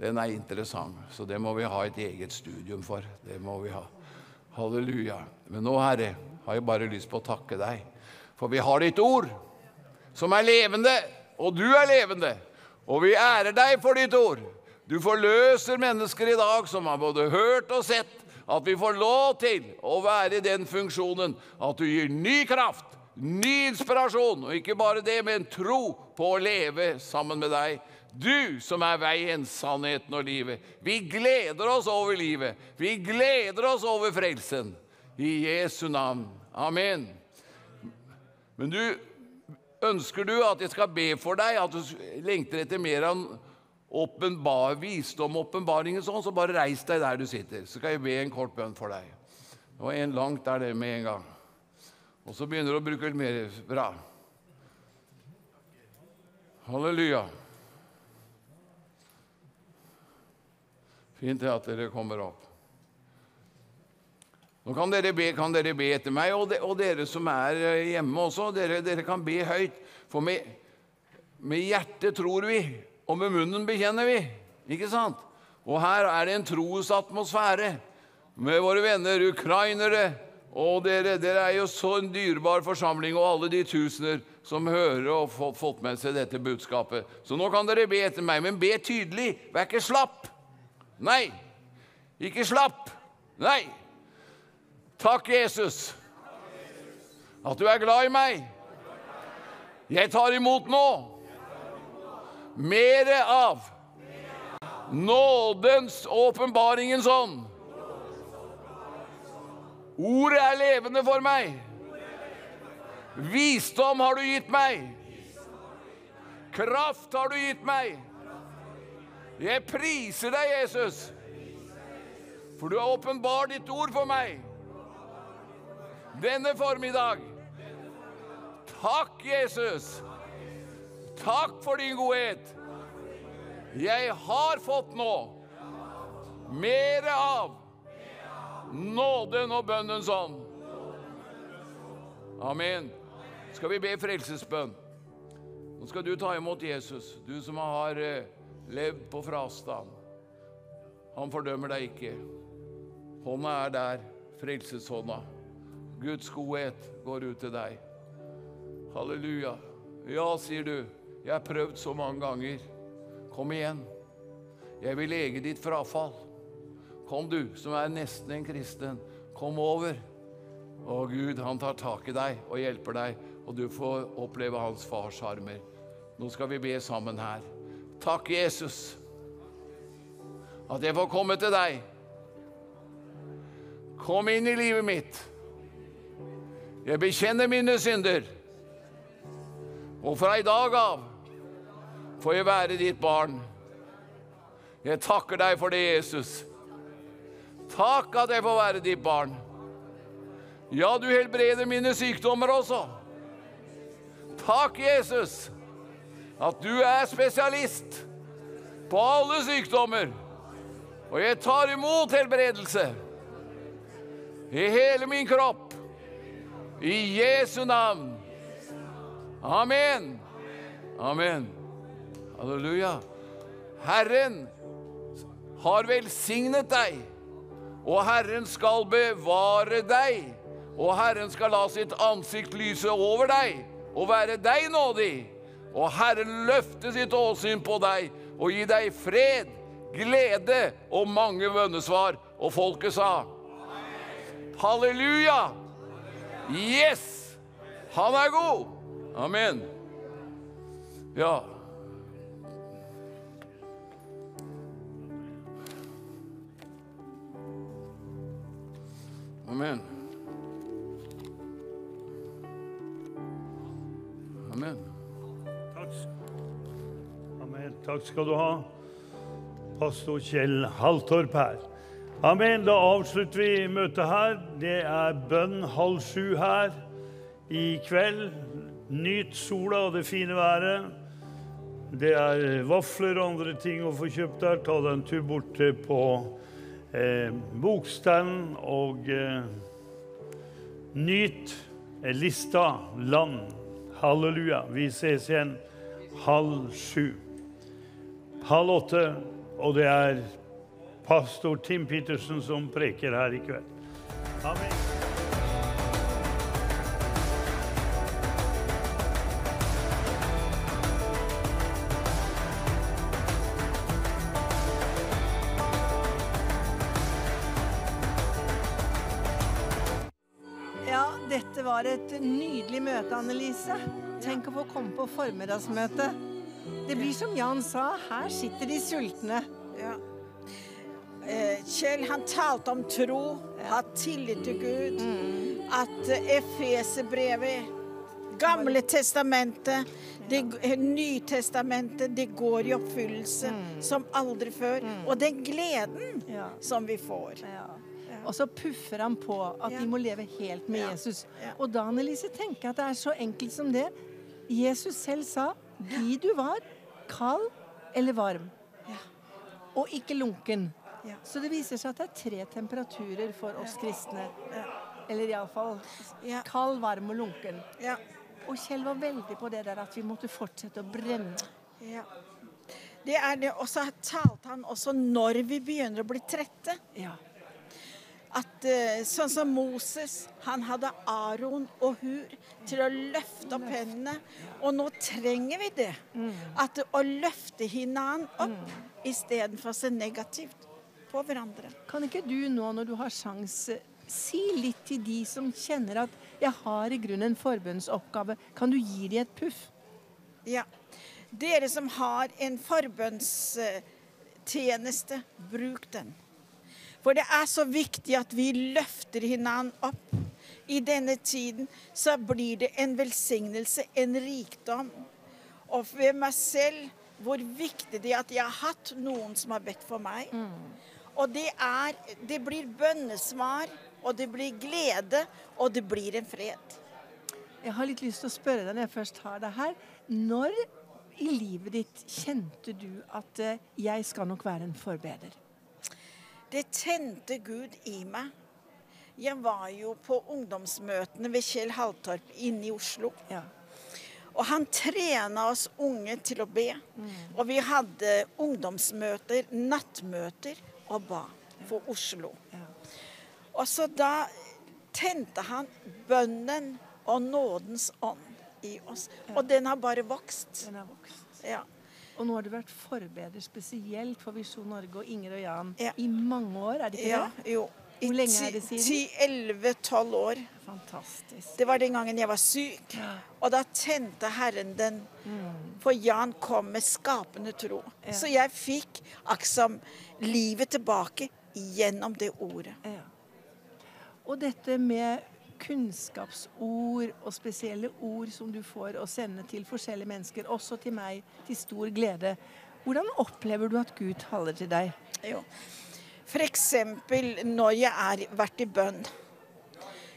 Den er interessant, så det må vi ha et eget studium for. Det må vi ha. Halleluja. Men nå, Herre, har jeg bare lyst på å takke deg. For vi har ditt ord, som er levende, og du er levende. Og vi ærer deg for ditt ord. Du forløser mennesker i dag som har både hørt og sett at vi får lov til å være i den funksjonen at du gir ny kraft, ny inspirasjon, og ikke bare det, men tro på å leve sammen med deg. Du som er veien, sannheten og livet. Vi gleder oss over livet. Vi gleder oss over frelsen. I Jesu navn. Amen. Men du, ønsker du at jeg skal be for deg, at du lengter etter mer av åpenbar visdom, åpenbaringen sånn, så bare reis deg der du sitter. Så skal jeg be en kort bønn for deg. Det var en langt der det med en gang. Og så begynner du å bruke litt mer. Bra. Halleluja. Fint at dere kommer opp. Nå kan dere be, kan dere be etter meg, og, de, og, dere som er eh, hjemme også. Dere, dere kan be høyt. For med, med hjertet tror vi, og med munnen bekjenner vi. Ikke sant? Og her er det en trosatmosfære med våre venner ukrainere. Og dere, dere er jo så en dyrebar forsamling, og alle de tusener som hører og har fått med seg dette budskapet. Så nå kan dere be etter meg, men be tydelig. Vær ikke slapp. Nei. Ikke slapp. Nei. Takk, Jesus, at du er glad i meg. Jeg tar imot nå mere av nådens åpenbaringens ånd. Ordet er levende for meg. Visdom har du gitt meg. Kraft har du gitt meg. Jeg priser deg, Jesus, for du har åpenbart ditt ord for meg denne formiddag. Takk, Jesus. Takk for din godhet. Jeg har fått nå mer av nåden og bønnens ånd. Amen. Skal vi be frelsesbønn? Nå skal du ta imot Jesus, du som har levd på frastand. Han fordømmer deg ikke. Hånda er der, frelseshånda. Guds godhet går ut til deg. Halleluja. Ja, sier du. Jeg har prøvd så mange ganger. Kom igjen. Jeg vil lege ditt frafall. Kom, du som er nesten en kristen. Kom over. Å, Gud, han tar tak i deg og hjelper deg, og du får oppleve hans fars armer. Nå skal vi be sammen her. Takk, Jesus, at jeg får komme til deg. Kom inn i livet mitt. Jeg bekjenner mine synder. Og fra i dag av får jeg være ditt barn. Jeg takker deg for det, Jesus. Takk at jeg får være ditt barn. Ja, du helbreder mine sykdommer også. Takk, Jesus, at du er spesialist på alle sykdommer. Og jeg tar imot helbredelse i hele min kropp. I Jesu navn. Amen. Amen. Halleluja. Herren har velsignet deg, og Herren skal bevare deg. Og Herren skal la sitt ansikt lyse over deg og være deg nådig. Og Herren løfte sitt åsyn på deg og gi deg fred, glede og mange bønnesvar. Og folket sa Halleluja! Yes! Han er god! Amen. Ja. Amen. Amen. Takk. Skal du ha, pastor Kjell Haltorp her. Amen. Da avslutter vi møtet her. Det er bønn halv sju her i kveld. Nyt sola og det fine været. Det er vafler og andre ting å få kjøpt der. Ta deg en tur bort på eh, bokstand og eh, nyt Lista land. Halleluja. Vi ses igjen halv sju. Halv åtte, og det er pastor Tim Petersen som preker her i kveld. Amen. Ja, dette var et nydelig møte, Annelise. Tenk å få komme på formiddagsmøte. Det blir som Jan sa, her sitter de sultne. Ja. Eh, Kjell han talte om tro, ha tillit til Gud. At eh, Efeserbrevet, Gamle testamentet, det, Nytestamentet, det går i oppfyllelse som aldri før. Og den gleden Ja. som vi får. Ja. Og så puffer han på at vi må leve helt med Jesus. Og da, Annelise, tenker jeg at det er så enkelt som det. Jesus selv sa 'Gi du var, kald eller varm', Ja. og ikke lunken'. Ja. Så det viser seg at det er tre temperaturer for oss kristne. Eller iallfall Ja. kald, varm og lunken. Ja. Og Kjell var veldig på det der at vi måtte fortsette å brenne. Ja. Det er det. Og så talte han også når vi begynner å bli trette. Ja. At eh, sånn som Moses, han hadde Aron og Hur til å løfte opp hendene. Og nå trenger vi det. At å løfte hverandre opp istedenfor å se negativt på hverandre. Kan ikke du nå, når du har sjanse, si litt til de som kjenner at 'jeg har i grunnen en forbønnsoppgave'. Kan du gi dem et puff? Ja. Dere som har en forbønnstjeneste, bruk den. For det er så viktig at vi løfter hverandre opp. I denne tiden så blir det en velsignelse, en rikdom. Og ved meg selv hvor viktig det er at jeg har hatt noen som har bedt for meg. Og det er Det blir bønnesvar, og det blir glede, og det blir en fred. Jeg har litt lyst til å spørre deg når jeg først har deg her. Når i livet ditt kjente du at eh, 'jeg skal nok være en forbeder'? Det tente Gud i meg. Jeg var jo på ungdomsmøtene ved Kjell Haltorp inne i Oslo. Ja. Og han trena oss unge til å be. Og vi hadde ungdomsmøter, nattmøter, og ba for Oslo. Ja. Og så da tente han bønnen og nådens ånd i oss. Og den har bare vokst. Den har vokst. Ja. Og nå har du vært forbeder spesielt for Visjon Norge og Inger og Jan Ja. i mange år, er det ikke ja det? jo. Hvor lenge er det siden? 10-11-12 år. Fantastisk. Det var den gangen jeg var syk. Og da tente Herren den. For Jan kom med skapende tro. Ja. Så jeg fikk akkurat livet tilbake gjennom det ordet. Ja. Og dette med kunnskapsord og spesielle ord som du får å sende til forskjellige mennesker, også til meg, til stor glede. Hvordan opplever du at Gud taler til deg? Jo. For eksempel når jeg har vært i bønn,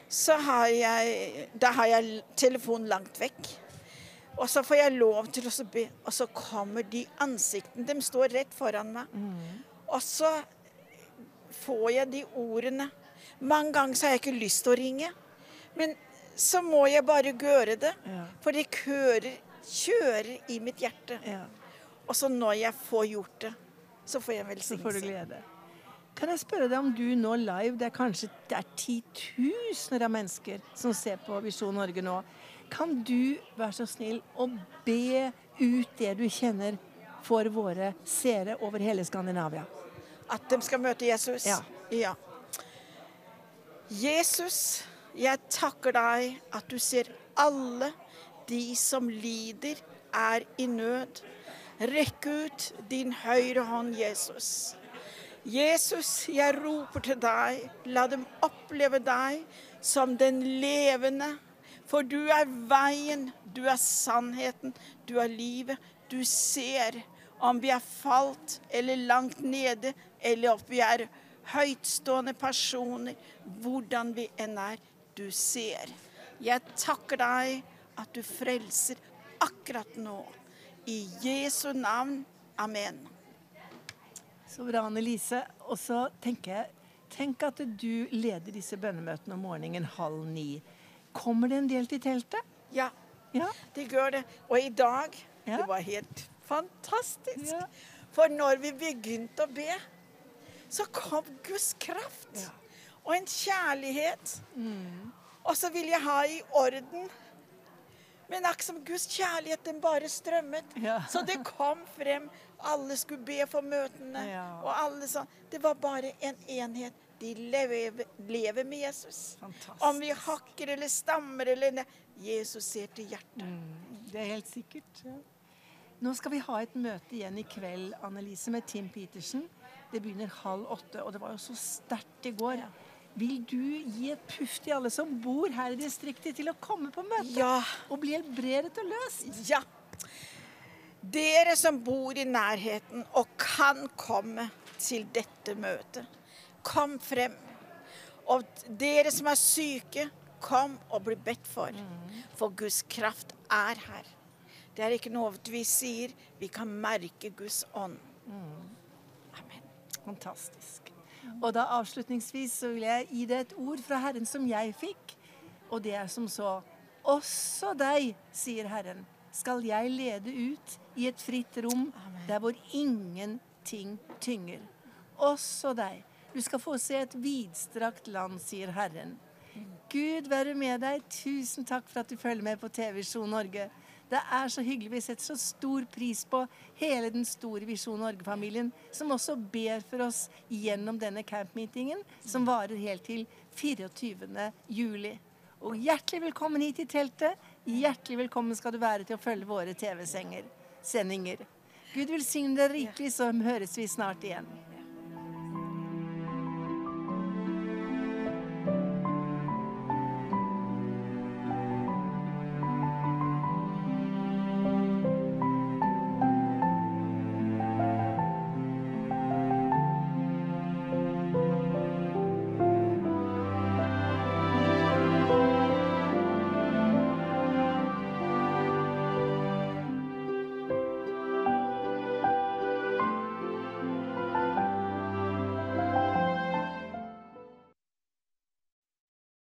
så har jeg, da har jeg telefonen langt vekk. Og så får jeg lov til å be, og så kommer de ansiktene. De står rett foran meg. Og så får jeg de ordene. Mange ganger så har jeg ikke lyst til å ringe, men så må jeg bare gjøre det. Ja. For det kører kjører i mitt hjerte. Ja. Og så når jeg får gjort det, så får jeg velsignelse. Så får du glede. Kan jeg spørre deg om du nå live, det er kanskje det er titusener av mennesker som ser på Visjon Norge nå. Kan du være så snill å be ut det du kjenner for våre seere over hele Skandinavia? At de skal møte Jesus? Ja. ja. Jesus, jeg takker deg at du ser alle de som lider, er i nød. Rekk ut din høyre hånd, Jesus. Jesus, jeg roper til deg. La dem oppleve deg som den levende. For du er veien, du er sannheten, du er livet. Du ser om vi er falt eller langt nede, eller om vi er høytstående personer. Hvordan vi enn er, du ser. Jeg takker deg at du frelser akkurat nå. I Jesu navn. Amen. Så bra, Annelise. Og så tenker jeg Tenk at du leder disse bønnemøtene om morgenen halv ni. Kommer det en del til teltet? Ja, Ja. det gjør det. Og i dag Ja. Det var helt fantastisk. Ja. For når vi begynte å be, så kom Guds kraft. Ja. Og en kjærlighet. Og så vil jeg ha i orden. Men akkurat som Guds kjærlighet, den bare strømmet. Ja. Så det kom frem. Alle skulle be for møtene. Ja. Og alle sånn. Det var bare en enhet. De lever, lever med Jesus. Fantastisk. Om vi hakker eller stammer eller ne. Jesus ser til hjertet. Det er helt sikkert. Ja. Nå skal vi ha et møte igjen i kveld, Annelise, med Tim Petersen. Det begynner halv åtte, og det var jo så sterkt i går. Vil du gi et puff til alle som bor her i distriktet, til å komme på møte? Ja. Og bli helbredet og løst? Ja. Dere som bor i nærheten og kan komme til dette møtet, kom frem. Og dere som er syke, kom og bli bedt for. For Guds kraft er her. Det er ikke noe vi sier. Vi kan merke Guds ånd. Amen. Fantastisk. Og da avslutningsvis så vil jeg gi deg et ord fra Herren som jeg fikk. Og det er som så Også deg, sier Herren, skal jeg lede ut i et fritt rom der hvor ingenting tynger. Også deg. Du skal få se et vidstrakt land, sier Herren. Gud være med deg. Tusen takk for at du følger med på TV Visjon Norge. Det er så hyggelig. Vi setter så stor pris på hele den store Visjon Norge-familien, som også ber for oss gjennom denne campmeetingen, som varer helt til 24. juli. Og hjertelig velkommen hit i teltet. Hjertelig velkommen skal du være til å følge våre TV-sendinger. Gud velsigne deg rikelig, så høres vi snart igjen.